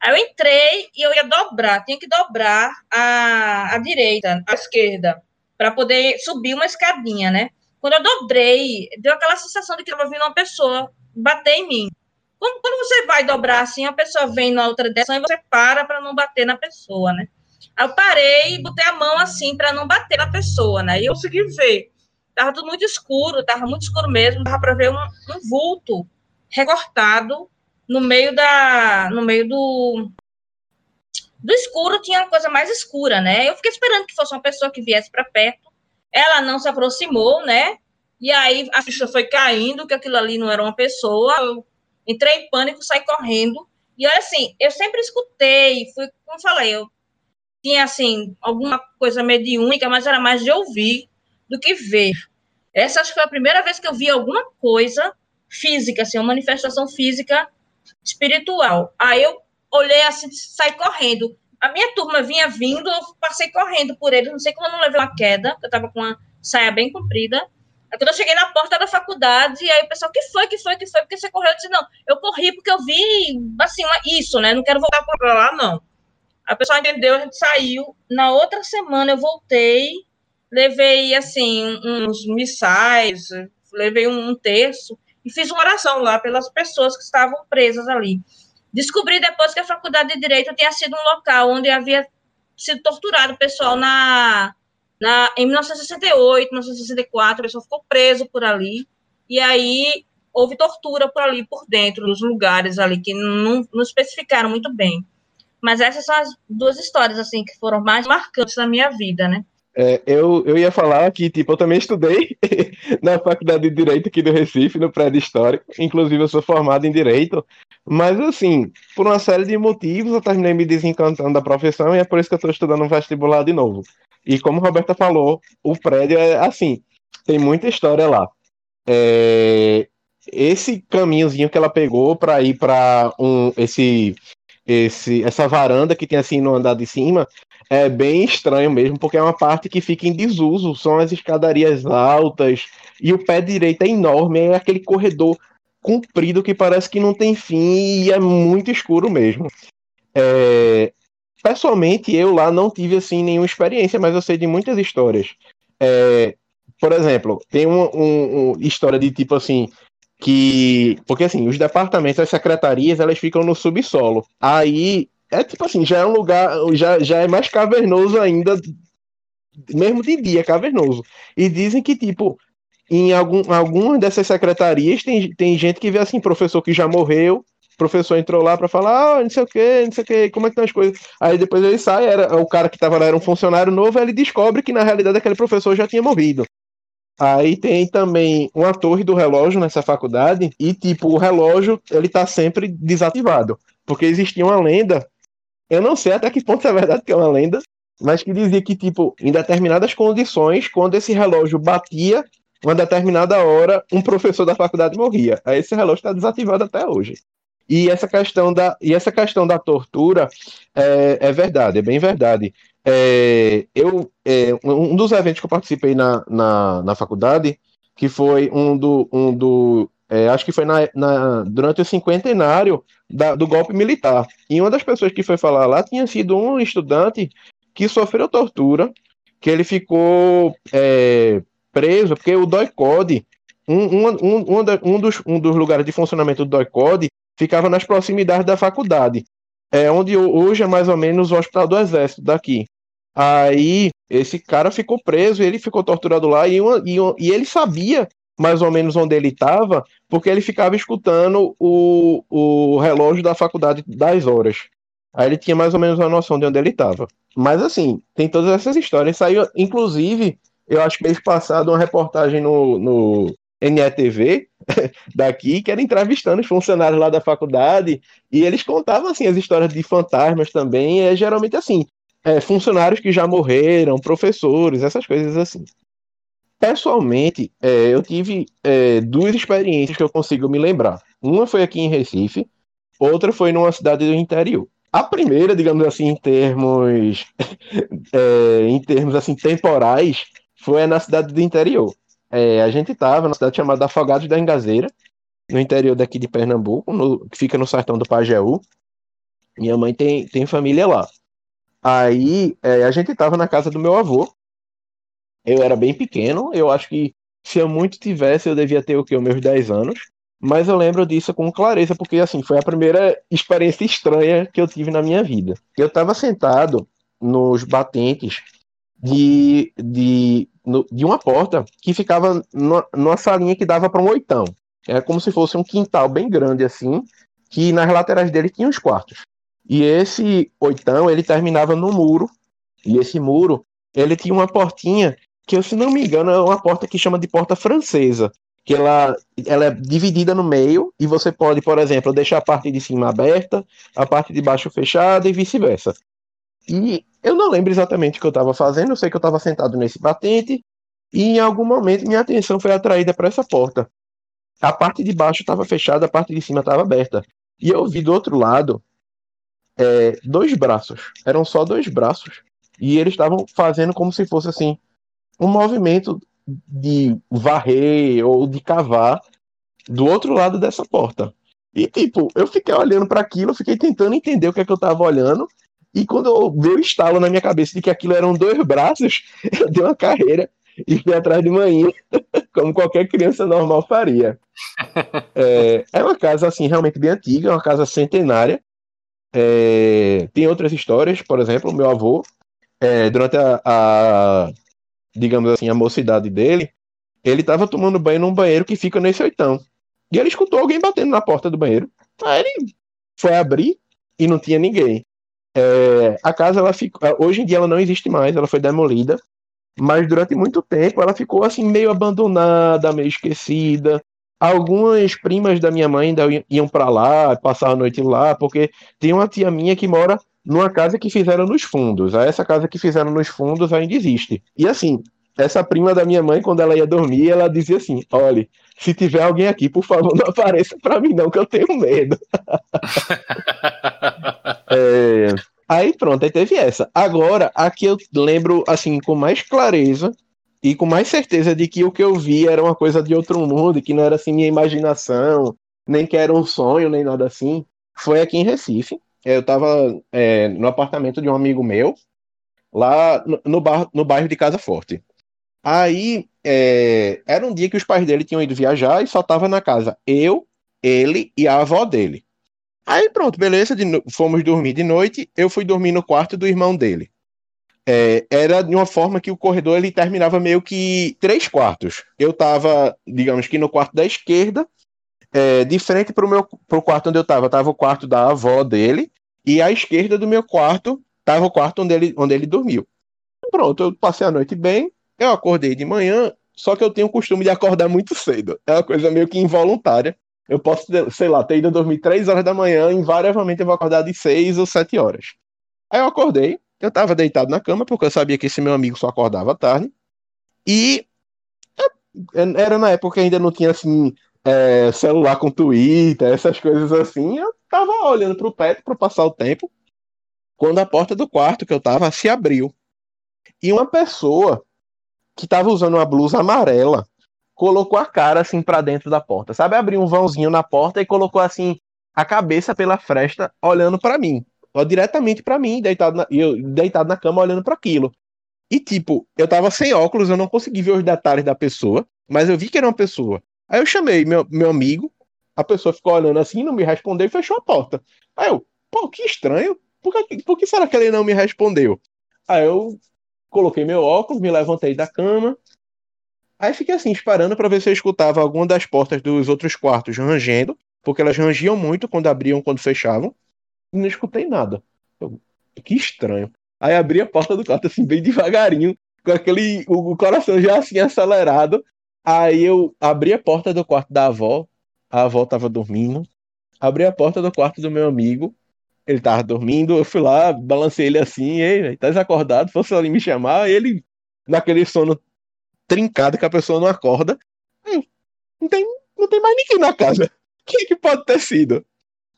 S3: Aí eu entrei e eu ia dobrar, tinha que dobrar a, a direita, a esquerda, para poder subir uma escadinha, né? Quando eu dobrei, deu aquela sensação de que estava vindo uma pessoa bater em mim. Quando, quando você vai dobrar assim, a pessoa vem na outra direção e você para para não bater na pessoa, né? Aí eu parei e botei a mão assim para não bater na pessoa, né? E eu consegui ver. Tava tudo muito escuro, tava muito escuro mesmo, dava para ver um, um, vulto recortado no meio da no meio do do escuro tinha uma coisa mais escura, né? Eu fiquei esperando que fosse uma pessoa que viesse para perto. Ela não se aproximou, né? E aí a ficha foi caindo, que aquilo ali não era uma pessoa. Eu entrei em pânico, saí correndo. E assim, eu sempre escutei, fui, como falei, eu tinha, assim, alguma coisa mediúnica, mas era mais de ouvir do que ver. Essa acho que foi a primeira vez que eu vi alguma coisa física, assim, uma manifestação física espiritual. Aí eu olhei assim, saí correndo. A minha turma vinha vindo, eu passei correndo por eles, não sei como eu não levei uma queda, eu estava com uma saia bem comprida. Aí quando eu cheguei na porta da faculdade, aí o pessoal, que foi, que foi, que foi, porque você correu? Eu disse, não, eu corri porque eu vi, assim, isso, né, não quero voltar para lá, não. A pessoa entendeu, a gente saiu. Na outra semana eu voltei, levei assim uns missais, levei um terço e fiz uma oração lá pelas pessoas que estavam presas ali. Descobri depois que a faculdade de direito tinha sido um local onde havia sido torturado o pessoal na, na em 1968, 1964, o pessoal ficou preso por ali e aí houve tortura por ali por dentro dos lugares ali que não, não especificaram muito bem. Mas essas são as duas histórias, assim, que foram mais marcantes na minha vida, né?
S4: É, eu, eu ia falar que, tipo, eu também estudei na Faculdade de Direito aqui do Recife, no prédio histórico. Inclusive, eu sou formado em Direito. Mas, assim, por uma série de motivos, eu terminei me desencantando da profissão e é por isso que eu estou estudando vestibular de novo. E como a Roberta falou, o prédio é assim, tem muita história lá. É, esse caminhozinho que ela pegou para ir para um, esse esse, essa varanda que tem assim no andar de cima é bem estranho mesmo, porque é uma parte que fica em desuso, são as escadarias altas, e o pé direito é enorme, é aquele corredor comprido que parece que não tem fim e é muito escuro mesmo. É... Pessoalmente, eu lá não tive assim nenhuma experiência, mas eu sei de muitas histórias. É... Por exemplo, tem uma um, um, história de tipo assim, que porque assim os departamentos as secretarias elas ficam no subsolo. Aí é tipo assim já é um lugar já, já é mais cavernoso ainda mesmo de dia cavernoso. E dizem que tipo em algum algumas dessas secretarias tem, tem gente que vê assim professor que já morreu professor entrou lá para falar ah, não sei o que não sei o que como é que estão as coisas? Aí depois ele sai era o cara que estava lá era um funcionário novo aí ele descobre que na realidade aquele professor já tinha morrido Aí tem também uma torre do relógio nessa faculdade e tipo o relógio ele tá sempre desativado, porque existia uma lenda, eu não sei até que ponto é verdade que é uma lenda, mas que dizia que tipo em determinadas condições, quando esse relógio batia uma determinada hora, um professor da faculdade morria. Aí esse relógio está desativado até hoje. E essa questão da, e essa questão da tortura é, é verdade, é bem verdade. É, eu, é, um dos eventos que eu participei na, na, na faculdade, que foi um do. Um do é, acho que foi na, na, durante o cinquentenário da, do golpe militar. E uma das pessoas que foi falar lá tinha sido um estudante que sofreu tortura, que ele ficou é, preso, porque o DOI-CODE, um, um, um, um, dos, um dos lugares de funcionamento do DOI-CODE ficava nas proximidades da faculdade, é onde hoje é mais ou menos o Hospital do Exército daqui. Aí esse cara ficou preso, ele ficou torturado lá e, uma, e, e ele sabia mais ou menos onde ele estava, porque ele ficava escutando o, o relógio da faculdade das horas. Aí ele tinha mais ou menos uma noção de onde ele estava. Mas assim, tem todas essas histórias. Saiu, inclusive, eu acho que mês passado, uma reportagem no, no NETV daqui, que era entrevistando os funcionários lá da faculdade, e eles contavam assim as histórias de fantasmas também, é geralmente assim, é, funcionários que já morreram, professores, essas coisas assim. Pessoalmente, é, eu tive é, duas experiências que eu consigo me lembrar. Uma foi aqui em Recife, outra foi numa cidade do interior. A primeira, digamos assim, em termos, é, em termos assim temporais, foi na cidade do interior. É, a gente estava na cidade chamada Afogados da Engazeira, no interior daqui de Pernambuco, no, que fica no sertão do Pajeú. Minha mãe tem, tem família lá. Aí é, a gente estava na casa do meu avô. Eu era bem pequeno, eu acho que se eu muito tivesse, eu devia ter o que, os meus 10 anos. Mas eu lembro disso com clareza, porque assim, foi a primeira experiência estranha que eu tive na minha vida. Eu estava sentado nos batentes de, de, no, de uma porta que ficava numa, numa salinha que dava para um oitão. Era como se fosse um quintal bem grande assim, que nas laterais dele tinha os quartos. E esse oitão, ele terminava no muro. E esse muro, ele tinha uma portinha que, se não me engano, é uma porta que chama de porta francesa. Que ela, ela é dividida no meio e você pode, por exemplo, deixar a parte de cima aberta, a parte de baixo fechada e vice-versa. E eu não lembro exatamente o que eu estava fazendo, eu sei que eu estava sentado nesse batente e em algum momento minha atenção foi atraída para essa porta. A parte de baixo estava fechada, a parte de cima estava aberta. E eu vi do outro lado é, dois braços. Eram só dois braços. E eles estavam fazendo como se fosse assim um movimento de varrer ou de cavar do outro lado dessa porta. E tipo, eu fiquei olhando para aquilo, fiquei tentando entender o que é que eu tava olhando. E quando eu veio o estalo na minha cabeça de que aquilo eram dois braços, eu dei uma carreira e fui atrás de manhã, como qualquer criança normal faria. É, é uma casa assim realmente bem antiga, é uma casa centenária. É, tem outras histórias, por exemplo, meu avô, é, durante a, a, digamos assim, a mocidade dele, ele estava tomando banho num banheiro que fica nesse oitão. E ele escutou alguém batendo na porta do banheiro. Aí ele foi abrir e não tinha ninguém. É, a casa, ela ficou, hoje em dia ela não existe mais, ela foi demolida. Mas durante muito tempo ela ficou assim meio abandonada, meio esquecida. Algumas primas da minha mãe ainda iam para lá, passar a noite lá, porque tem uma tia minha que mora numa casa que fizeram nos fundos. Essa casa que fizeram nos fundos ainda existe. E assim, essa prima da minha mãe, quando ela ia dormir, ela dizia assim: olhe, se tiver alguém aqui, por favor, não apareça para mim, não, que eu tenho medo. é... Aí pronto, aí teve essa. Agora, aqui eu lembro, assim, com mais clareza, e com mais certeza de que o que eu vi era uma coisa de outro mundo, que não era assim minha imaginação, nem que era um sonho, nem nada assim, foi aqui em Recife. Eu estava é, no apartamento de um amigo meu, lá no, no, bar, no bairro de Casa Forte. Aí é, era um dia que os pais dele tinham ido viajar e só tava na casa eu, ele e a avó dele. Aí pronto, beleza, de, fomos dormir de noite. Eu fui dormir no quarto do irmão dele é, era de uma forma que o corredor ele terminava meio que três quartos. Eu estava, digamos que no quarto da esquerda, é, de frente para o meu pro quarto onde eu estava, estava o quarto da avó dele, e à esquerda do meu quarto estava o quarto onde ele, onde ele dormiu. Pronto, eu passei a noite bem, eu acordei de manhã, só que eu tenho o costume de acordar muito cedo. É uma coisa meio que involuntária. Eu posso, sei lá, ter ido dormir três horas da manhã, invariavelmente eu vou acordar de seis ou sete horas. Aí eu acordei, eu estava deitado na cama, porque eu sabia que esse meu amigo só acordava tarde. E era na época que ainda não tinha assim é, celular com Twitter, essas coisas assim. Eu tava olhando pro teto para passar o tempo. Quando a porta do quarto que eu tava se abriu. E uma pessoa que tava usando uma blusa amarela colocou a cara assim para dentro da porta. Sabe, abriu um vãozinho na porta e colocou assim a cabeça pela fresta, olhando para mim, ó, diretamente para mim, deitado na, eu deitado na cama olhando para aquilo. E tipo, eu tava sem óculos, eu não consegui ver os detalhes da pessoa, mas eu vi que era uma pessoa. Aí eu chamei meu, meu amigo, a pessoa ficou olhando assim, não me respondeu e fechou a porta. Aí eu, pô, que estranho. Por que, por que será que ele não me respondeu? Aí eu coloquei meu óculos, me levantei da cama. Aí fiquei assim, esperando para ver se eu escutava alguma das portas dos outros quartos rangendo, porque elas rangiam muito quando abriam, quando fechavam. Não escutei nada. Eu, que estranho. Aí abri a porta do quarto assim, bem devagarinho, com aquele. o coração já assim acelerado. Aí eu abri a porta do quarto da avó, a avó tava dormindo. Abri a porta do quarto do meu amigo, ele tava dormindo, eu fui lá, balancei ele assim, ei, tá desacordado, fosse ali me chamar, ele, naquele sono trincado que a pessoa não acorda, hum, não, tem, não tem mais ninguém na casa. Quem que pode ter sido?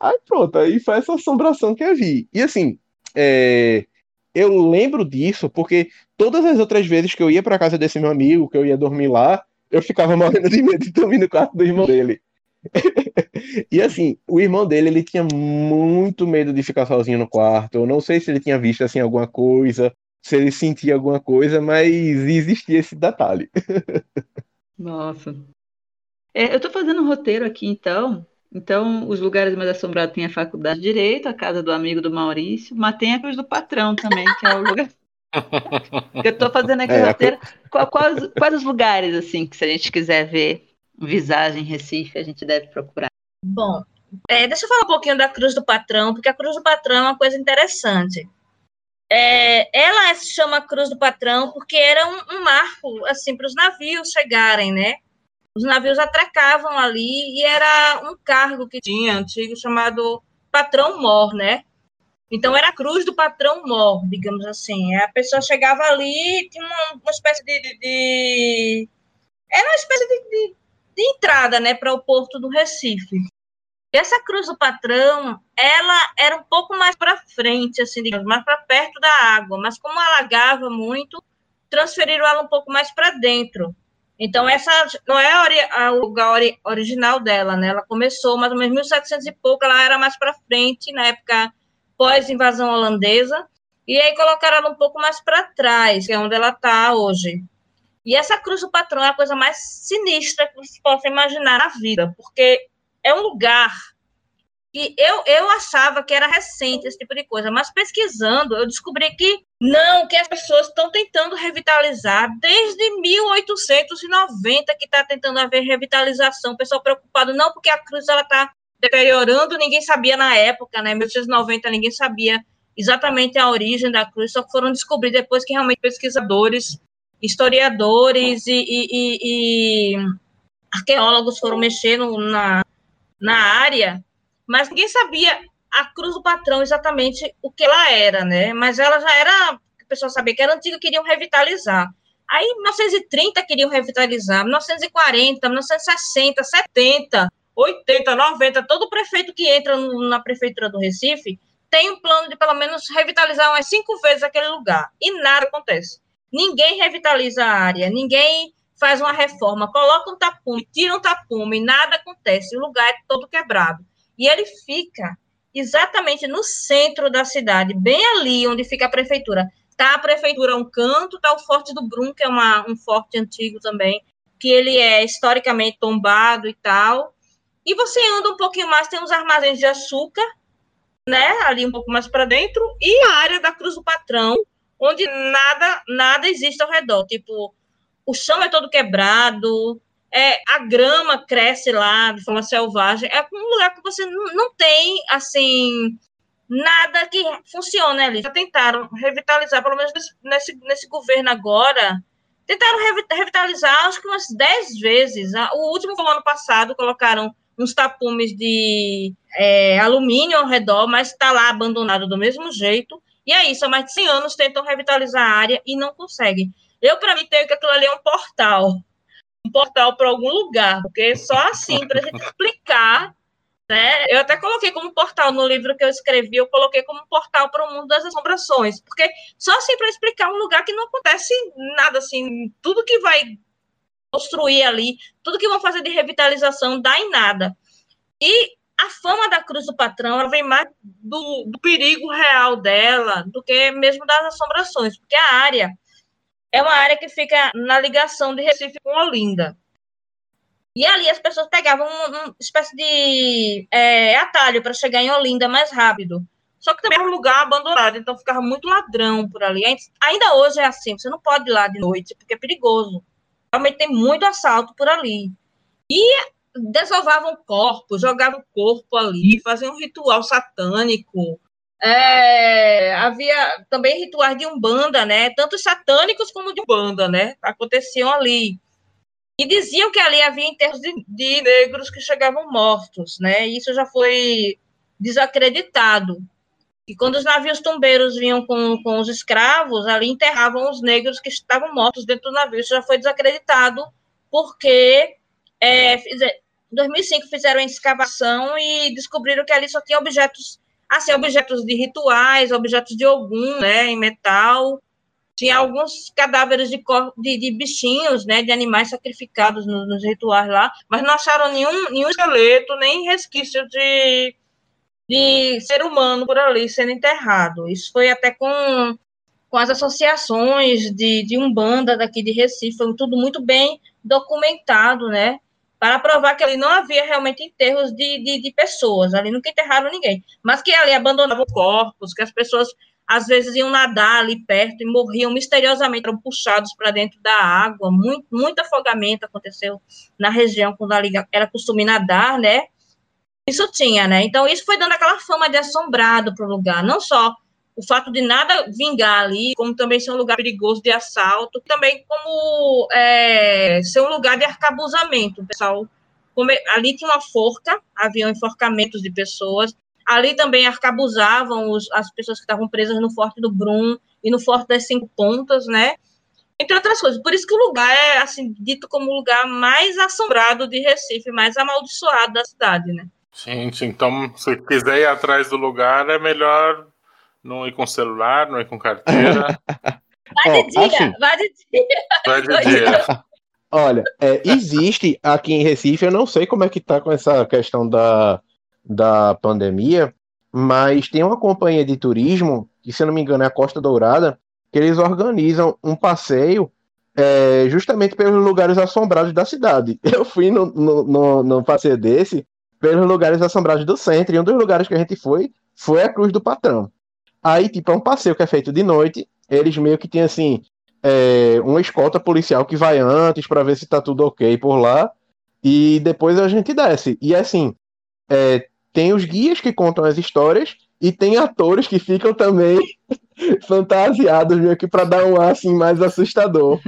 S4: Aí pronto, aí foi essa assombração que eu vi. E assim, é, eu lembro disso porque todas as outras vezes que eu ia para casa desse meu amigo, que eu ia dormir lá, eu ficava morrendo de medo de dormir no quarto do irmão dele. e assim, o irmão dele, ele tinha muito medo de ficar sozinho no quarto. Eu não sei se ele tinha visto assim alguma coisa, se ele sentia alguma coisa, mas existia esse detalhe.
S1: Nossa. É, eu tô fazendo um roteiro aqui então. Então, os lugares mais assombrados tem a Faculdade de Direito, a casa do amigo do Maurício, mas tem a Cruz do Patrão também, que é o lugar. eu tô fazendo aqui é, roteiro. Quais, quais os lugares, assim, que se a gente quiser ver Visagem, Recife, a gente deve procurar?
S3: Bom, é, deixa eu falar um pouquinho da Cruz do Patrão, porque a Cruz do Patrão é uma coisa interessante. É, ela se chama Cruz do Patrão porque era um, um marco assim para os navios chegarem, né? Os navios atracavam ali e era um cargo que tinha antigo chamado patrão mor, né? Então era a cruz do patrão mor, digamos assim. A pessoa chegava ali tinha uma, uma espécie de, de, de, era uma espécie de, de de entrada, né, para o porto do Recife. E essa cruz do patrão, ela era um pouco mais para frente, assim, digamos, mais para perto da água, mas como alagava muito, transferiram ela um pouco mais para dentro. Então, essa não é o lugar original dela, né? Ela começou mais ou menos em 1700 e pouco, ela era mais para frente, na época pós-invasão holandesa, e aí colocaram ela um pouco mais para trás, que é onde ela está hoje. E essa cruz do patrão é a coisa mais sinistra que você possa imaginar na vida, porque é um lugar que eu, eu achava que era recente esse tipo de coisa, mas pesquisando eu descobri que não, que as pessoas estão tentando revitalizar desde 1890 que está tentando haver revitalização, o pessoal preocupado não porque a cruz ela está deteriorando, ninguém sabia na época, né, 1890 ninguém sabia exatamente a origem da cruz, só foram descobrir depois que realmente pesquisadores historiadores e, e, e, e arqueólogos foram mexendo na, na área, mas ninguém sabia a Cruz do Patrão exatamente o que ela era, né? Mas ela já era, o pessoal sabia que era antiga, queriam revitalizar. Aí, em 1930 queriam revitalizar, 1940, 1960, 70, 80, 90, todo prefeito que entra na prefeitura do Recife tem um plano de pelo menos revitalizar umas cinco vezes aquele lugar. E nada acontece. Ninguém revitaliza a área, ninguém faz uma reforma, coloca um tapume, tira um tapume, nada acontece, o lugar é todo quebrado. E ele fica exatamente no centro da cidade, bem ali onde fica a prefeitura. Tá a prefeitura um canto, tá o Forte do Brum, que é uma, um forte antigo também, que ele é historicamente tombado e tal. E você anda um pouquinho mais, tem uns armazéns de açúcar, né, ali um pouco mais para dentro, e a área da Cruz do Patrão, onde nada, nada existe ao redor. Tipo, o chão é todo quebrado, é, a grama cresce lá de forma selvagem. É um lugar que você não tem, assim, nada que funcione ali. Já tentaram revitalizar, pelo menos nesse, nesse governo agora, tentaram revitalizar acho que umas 10 vezes. O último foi ano passado, colocaram uns tapumes de é, alumínio ao redor, mas está lá abandonado do mesmo jeito. E é isso, há mais de 100 anos tentam revitalizar a área e não conseguem. Eu, para mim, tenho que aquilo ali é um portal. Um portal para algum lugar, porque só assim, para a gente explicar. Né? Eu até coloquei como portal no livro que eu escrevi, eu coloquei como portal para o mundo das assombrações, porque só assim para explicar um lugar que não acontece nada assim, tudo que vai construir ali, tudo que vão fazer de revitalização dá em nada. E a fama da Cruz do Patrão ela vem mais do, do perigo real dela do que mesmo das assombrações, porque a área é uma área que fica na ligação de Recife com Olinda. E ali as pessoas pegavam uma, uma espécie de é, atalho para chegar em Olinda mais rápido. Só que também era um lugar abandonado, então ficava muito ladrão por ali. Ainda hoje é assim, você não pode ir lá de noite, porque é perigoso. Realmente tem muito assalto por ali. E desovavam corpos, jogavam o corpo ali, faziam um ritual satânico. É, havia também rituais de umbanda, né? Tanto satânicos como de umbanda, né? Aconteciam ali. E diziam que ali havia enterros de, de negros que chegavam mortos, né? Isso já foi desacreditado. E quando os navios tombeiros vinham com, com os escravos, ali enterravam os negros que estavam mortos dentro do navio. Isso já foi desacreditado, porque é, em 2005 fizeram a escavação e descobriram que ali só tinha objetos, assim, objetos de rituais, objetos de algum, né, em metal. Tinha alguns cadáveres de, de, de bichinhos, né, de animais sacrificados nos, nos, rituais lá, mas não acharam nenhum, nenhum esqueleto, nem resquício de, de ser humano por ali sendo enterrado. Isso foi até com, com as associações de, de Umbanda daqui de Recife, foi tudo muito bem documentado, né? Para provar que ali não havia realmente enterros de, de, de, pessoas, ali nunca enterraram ninguém, mas que ali abandonavam corpos, que as pessoas às vezes iam nadar ali perto e morriam misteriosamente, eram puxados para dentro da água, muito, muito afogamento aconteceu na região quando ali era costume nadar, né? Isso tinha, né? Então isso foi dando aquela fama de assombrado para o lugar, não só o fato de nada vingar ali, como também ser um lugar perigoso de assalto, também como é, ser um lugar de arcabuzamento. O pessoal, ali tinha uma forca, haviam enforcamentos de pessoas, ali também arcabuzavam os, as pessoas que estavam presas no Forte do Brum e no Forte das Cinco Pontas, né? Entre outras coisas. Por isso que o lugar é, assim, dito como o lugar mais assombrado de Recife, mais amaldiçoado da cidade, né?
S2: Gente, então, se quiser ir atrás do lugar, é melhor não ir com celular, não ir com carteira.
S3: Vai de dia, assim, vai de dia.
S2: Vai de dia.
S4: Olha, é, existe aqui em Recife, eu não sei como é que tá com essa questão da, da pandemia, mas tem uma companhia de turismo, que se eu não me engano é a Costa Dourada, que eles organizam um passeio é, justamente pelos lugares assombrados da cidade. Eu fui no, no, no, no passeio desse pelos lugares assombrados do centro, e um dos lugares que a gente foi foi a Cruz do Patrão. Aí, tipo, é um passeio que é feito de noite. Eles meio que têm, assim, é, uma escolta policial que vai antes para ver se tá tudo ok por lá. E depois a gente desce. E, assim, é, tem os guias que contam as histórias e tem atores que ficam também fantasiados meio que para dar um ar assim mais assustador.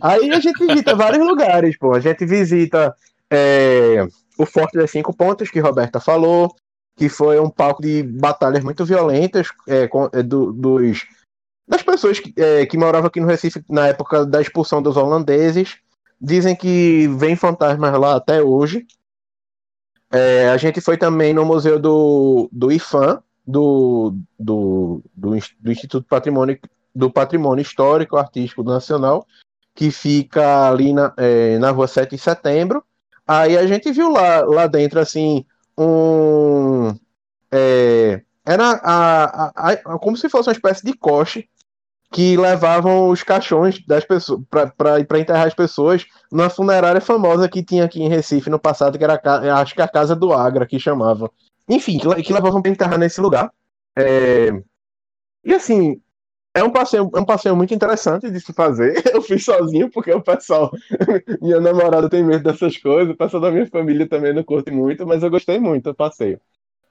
S4: Aí a gente visita vários lugares, pô. A gente visita é, o Forte das Cinco Pontas, que Roberta falou que foi um palco de batalhas muito violentas é, com, é, do, dos, das pessoas que, é, que moravam aqui no Recife na época da expulsão dos holandeses. Dizem que vem fantasmas lá até hoje. É, a gente foi também no Museu do, do IFAM, do, do, do, do Instituto Patrimônio, do Patrimônio Histórico Artístico Nacional, que fica ali na, é, na rua 7 de setembro. Aí a gente viu lá, lá dentro, assim, um. É, era a, a, a, como se fosse uma espécie de coche que levavam os caixões das pessoas para enterrar as pessoas numa funerária famosa que tinha aqui em Recife no passado, que era acho que a Casa do Agra, que chamava. Enfim, que, que levavam para enterrar nesse lugar. É, e assim, é um passeio, é um passeio muito interessante de se fazer. Eu fiz sozinho, porque o pessoal, minha namorada tem medo dessas coisas, o pessoal da minha família também não curte muito, mas eu gostei muito do passeio.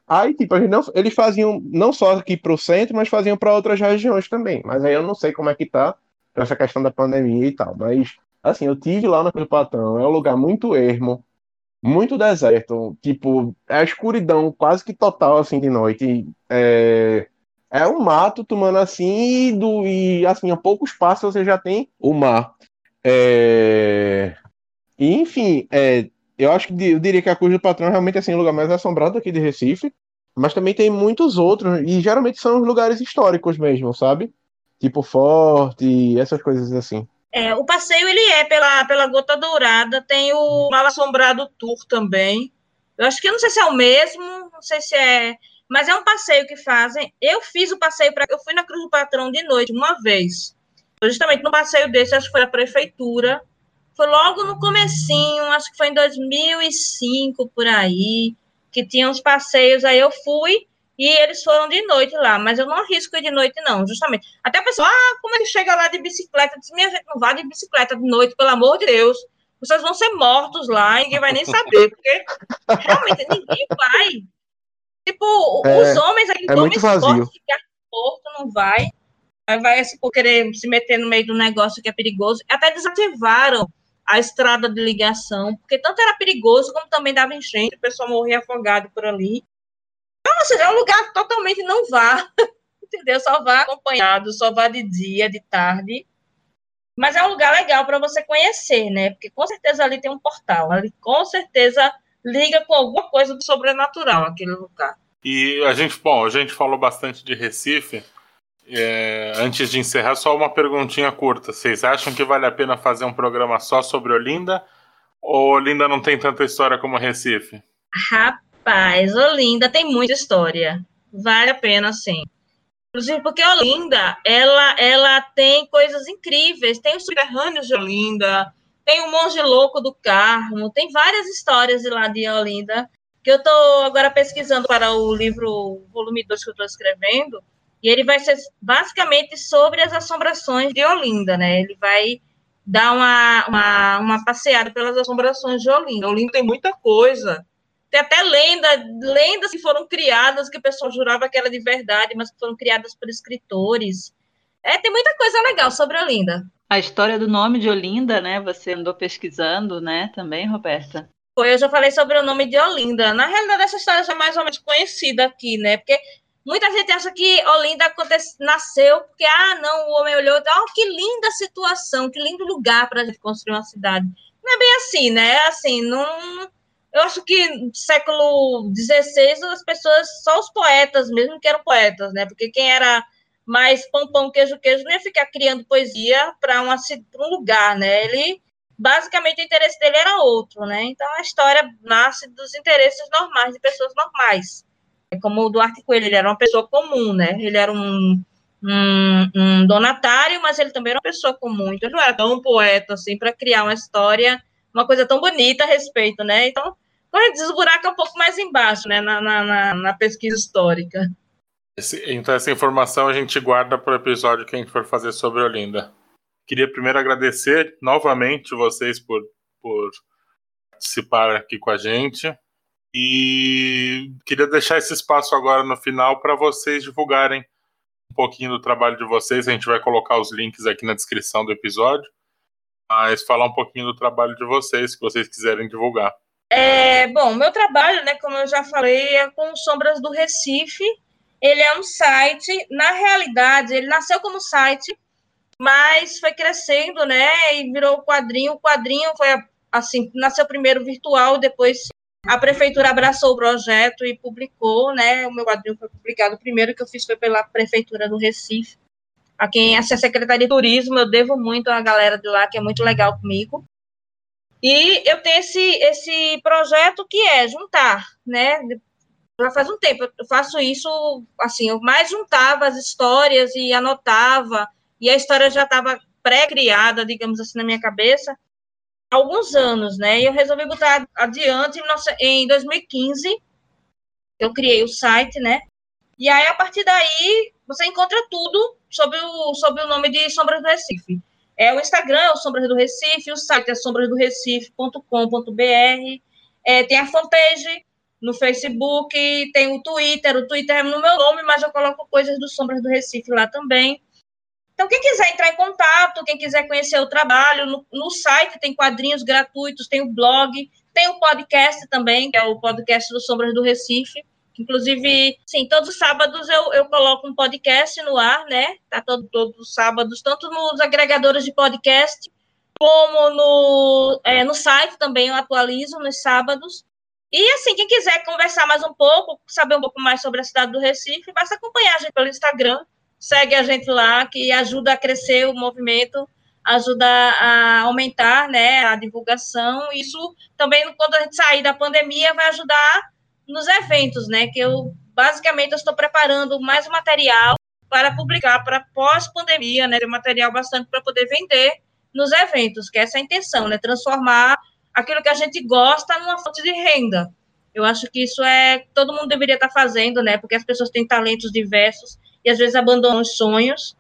S4: Aí, tipo, não, eles faziam não só aqui pro centro, mas faziam para outras regiões também. Mas aí eu não sei como é que tá essa questão da pandemia e tal. Mas, assim, eu tive lá no Patrão, é um lugar muito ermo, muito deserto. Tipo, é a escuridão quase que total, assim, de noite. É é um mato tomando assim, e, do, e assim, a poucos passos você já tem o mar. É... E, enfim, é, eu acho que eu diria que a Cruz do Patrão é realmente assim, o lugar mais assombrado aqui de Recife, mas também tem muitos outros, e geralmente são lugares históricos mesmo, sabe? Tipo Forte, essas coisas assim.
S3: É, o passeio ele é pela, pela Gota Dourada, tem o Mal Assombrado Tour também. Eu acho que eu não sei se é o mesmo, não sei se é, mas é um passeio que fazem. Eu fiz o passeio para eu fui na Cruz do Patrão de noite uma vez. Justamente no passeio desse, acho que foi a prefeitura. Foi logo no comecinho, acho que foi em 2005 por aí, que tinha uns passeios, aí eu fui e eles foram de noite lá, mas eu não arrisco ir de noite, não, justamente. Até a pessoa, ah, como ele chega lá de bicicleta? Disse, minha gente, não vá de bicicleta de noite, pelo amor de Deus. Vocês vão ser mortos lá, ninguém vai nem saber, porque realmente ninguém vai. Tipo, é, os homens, eles
S4: é muito vazio.
S3: ficar morto, não vai. Aí vai se querer se meter no meio do negócio que é perigoso. Até desativaram a estrada de ligação, porque tanto era perigoso como também dava enchente, o pessoal morria afogado por ali. Então, ou seja, é um lugar totalmente não vá, entendeu? Só vá acompanhado, só vá de dia, de tarde. Mas é um lugar legal para você conhecer, né? Porque com certeza ali tem um portal, ali com certeza liga com alguma coisa do sobrenatural aquele lugar.
S2: E a gente, bom, a gente falou bastante de Recife. É, antes de encerrar, só uma perguntinha curta. Vocês acham que vale a pena fazer um programa só sobre Olinda? Ou Olinda não tem tanta história como Recife?
S3: Rapaz Olinda tem muita história. Vale a pena, sim. Inclusive porque Olinda, ela, ela tem coisas incríveis. Tem os subterrâneos de Olinda, tem o Monge Louco do Carmo, tem várias histórias de lá de Olinda, que eu estou agora pesquisando para o livro, volume 2 que eu estou escrevendo, e ele vai ser basicamente sobre as assombrações de Olinda, né? Ele vai dar uma, uma, uma passeada pelas assombrações de Olinda. Olinda tem muita coisa tem até lenda, lendas que foram criadas que o pessoal jurava que era de verdade, mas que foram criadas por escritores. É, tem muita coisa legal sobre Olinda.
S1: A história do nome de Olinda, né? Você andou pesquisando, né? Também, Roberta?
S3: Foi, eu já falei sobre o nome de Olinda. Na realidade, essa história já é mais ou menos conhecida aqui, né? Porque muita gente acha que Olinda acontece, nasceu porque, ah, não, o homem olhou, oh, que linda situação, que lindo lugar para a gente construir uma cidade. Não é bem assim, né? Assim, não eu acho que no século XVI as pessoas, só os poetas mesmo que eram poetas, né? Porque quem era mais pão, pão, queijo, queijo, não ia ficar criando poesia para um lugar, né? Ele, basicamente, o interesse dele era outro, né? Então, a história nasce dos interesses normais, de pessoas normais. É como o Duarte Coelho, ele era uma pessoa comum, né? Ele era um, um, um donatário, mas ele também era uma pessoa comum. Então, ele não era tão poeta, assim, para criar uma história, uma coisa tão bonita a respeito, né? Então, Corre desburaca um pouco mais embaixo, né, na, na, na pesquisa histórica.
S2: Esse, então, essa informação a gente guarda para o episódio que a gente for fazer sobre Olinda. Queria primeiro agradecer novamente vocês por, por participar aqui com a gente. E queria deixar esse espaço agora no final para vocês divulgarem um pouquinho do trabalho de vocês. A gente vai colocar os links aqui na descrição do episódio. Mas falar um pouquinho do trabalho de vocês, que vocês quiserem divulgar.
S3: É, bom, meu trabalho, né, como eu já falei, é com Sombras do Recife. Ele é um site, na realidade, ele nasceu como site, mas foi crescendo, né, e virou quadrinho. O quadrinho foi assim, nasceu primeiro virtual, depois a prefeitura abraçou o projeto e publicou, né? O meu quadrinho foi publicado. O primeiro que eu fiz foi pela prefeitura do Recife. A quem essa Secretaria de Turismo, eu devo muito à galera de lá, que é muito legal comigo. E eu tenho esse, esse projeto que é juntar, né? Já faz um tempo, eu faço isso, assim, eu mais juntava as histórias e anotava, e a história já estava pré-criada, digamos assim, na minha cabeça, há alguns anos, né? E eu resolvi botar adiante em 2015, eu criei o site, né? E aí, a partir daí, você encontra tudo sobre o, sobre o nome de Sombras do Recife. É, o Instagram é o Sombras do Recife, o site é sombrasdorecife.com.br, é, tem a fanpage no Facebook, tem o Twitter, o Twitter é no meu nome, mas eu coloco coisas do Sombras do Recife lá também. Então, quem quiser entrar em contato, quem quiser conhecer o trabalho, no, no site tem quadrinhos gratuitos, tem o blog, tem o podcast também, que é o podcast do Sombras do Recife. Inclusive, sim, todos os sábados eu, eu coloco um podcast no ar, né? Tá todo, todos os sábados, tanto nos agregadores de podcast, como no, é, no site também eu atualizo nos sábados. E assim, quem quiser conversar mais um pouco, saber um pouco mais sobre a cidade do Recife, basta acompanhar a gente pelo Instagram, segue a gente lá, que ajuda a crescer o movimento ajudar a aumentar né, a divulgação. Isso também, quando a gente sair da pandemia, vai ajudar nos eventos, né? Que eu basicamente eu estou preparando mais material para publicar para pós-pandemia, né? Material bastante para poder vender nos eventos, que essa é a intenção, né? Transformar aquilo que a gente gosta numa fonte de renda. Eu acho que isso é todo mundo deveria estar fazendo, né? Porque as pessoas têm talentos diversos e às vezes abandonam os sonhos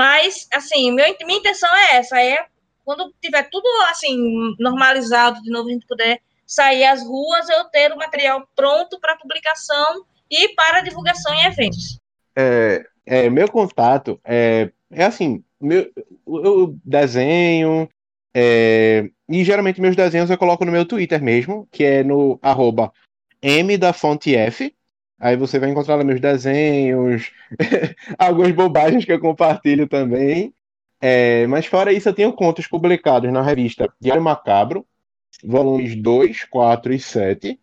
S3: mas, assim, meu, minha intenção é essa, é quando tiver tudo, assim, normalizado, de novo a gente puder sair às ruas, eu ter o material pronto para publicação e para divulgação em eventos.
S4: É, é, meu contato é, é assim, meu, eu desenho, é, e geralmente meus desenhos eu coloco no meu Twitter mesmo, que é no arroba M da fonte F, Aí você vai encontrar lá meus desenhos, algumas bobagens que eu compartilho também. É, mas fora isso, eu tenho contos publicados na revista Diário Macabro, volumes 2, 4 e 7.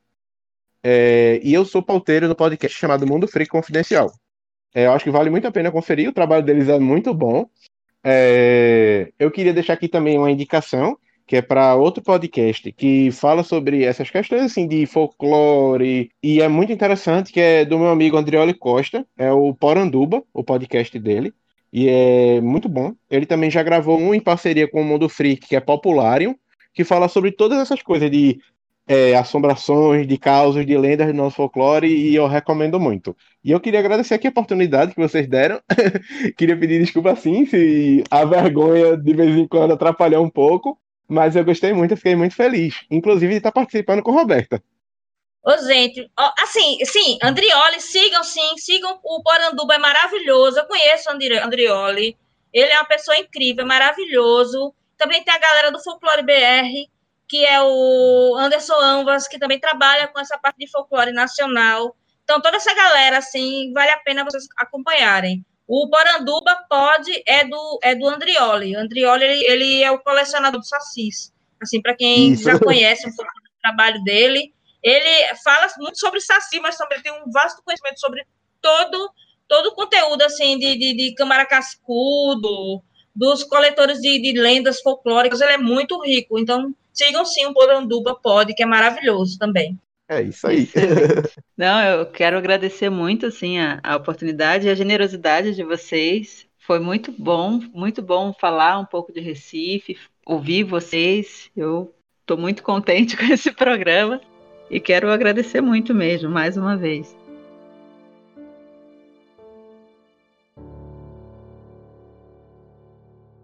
S4: É, e eu sou pauteiro no podcast chamado Mundo Freak Confidencial. É, eu acho que vale muito a pena conferir, o trabalho deles é muito bom. É, eu queria deixar aqui também uma indicação que é para outro podcast que fala sobre essas questões assim de folclore e é muito interessante que é do meu amigo Andrioli Costa, é o Poranduba, o podcast dele. E é muito bom. Ele também já gravou um em parceria com o Mundo Freak, que é Popularium, que fala sobre todas essas coisas de é, assombrações, de causos, de lendas do nosso folclore, e eu recomendo muito. E eu queria agradecer aqui a oportunidade que vocês deram. queria pedir desculpa sim, se a vergonha de vez em quando atrapalhar um pouco. Mas eu gostei muito, fiquei muito feliz. Inclusive de estar participando com Roberta.
S3: Ô, gente, assim, sim, Andrioli, sigam sim, sigam o Poranduba, é maravilhoso. Eu conheço o Andrioli, ele é uma pessoa incrível, maravilhoso. Também tem a galera do Folclore BR, que é o Anderson Ambas, que também trabalha com essa parte de folclore nacional. Então, toda essa galera, assim, vale a pena vocês acompanharem. O Poranduba pode é do é do Andrioli. O Andrioli ele, ele é o colecionador do sacis. Assim, para quem Isso. já conhece um pouco do trabalho dele, ele fala muito sobre saci, mas também tem um vasto conhecimento sobre todo todo o conteúdo assim de, de, de Câmara Cascudo, dos coletores de, de, lendas folclóricas, ele é muito rico. Então, sigam sim o Poranduba Pod, que é maravilhoso também.
S4: É isso aí.
S1: Não, eu quero agradecer muito assim a, a oportunidade e a generosidade de vocês. Foi muito bom, muito bom falar um pouco de Recife, ouvir vocês. Eu estou muito contente com esse programa e quero agradecer muito mesmo, mais uma vez.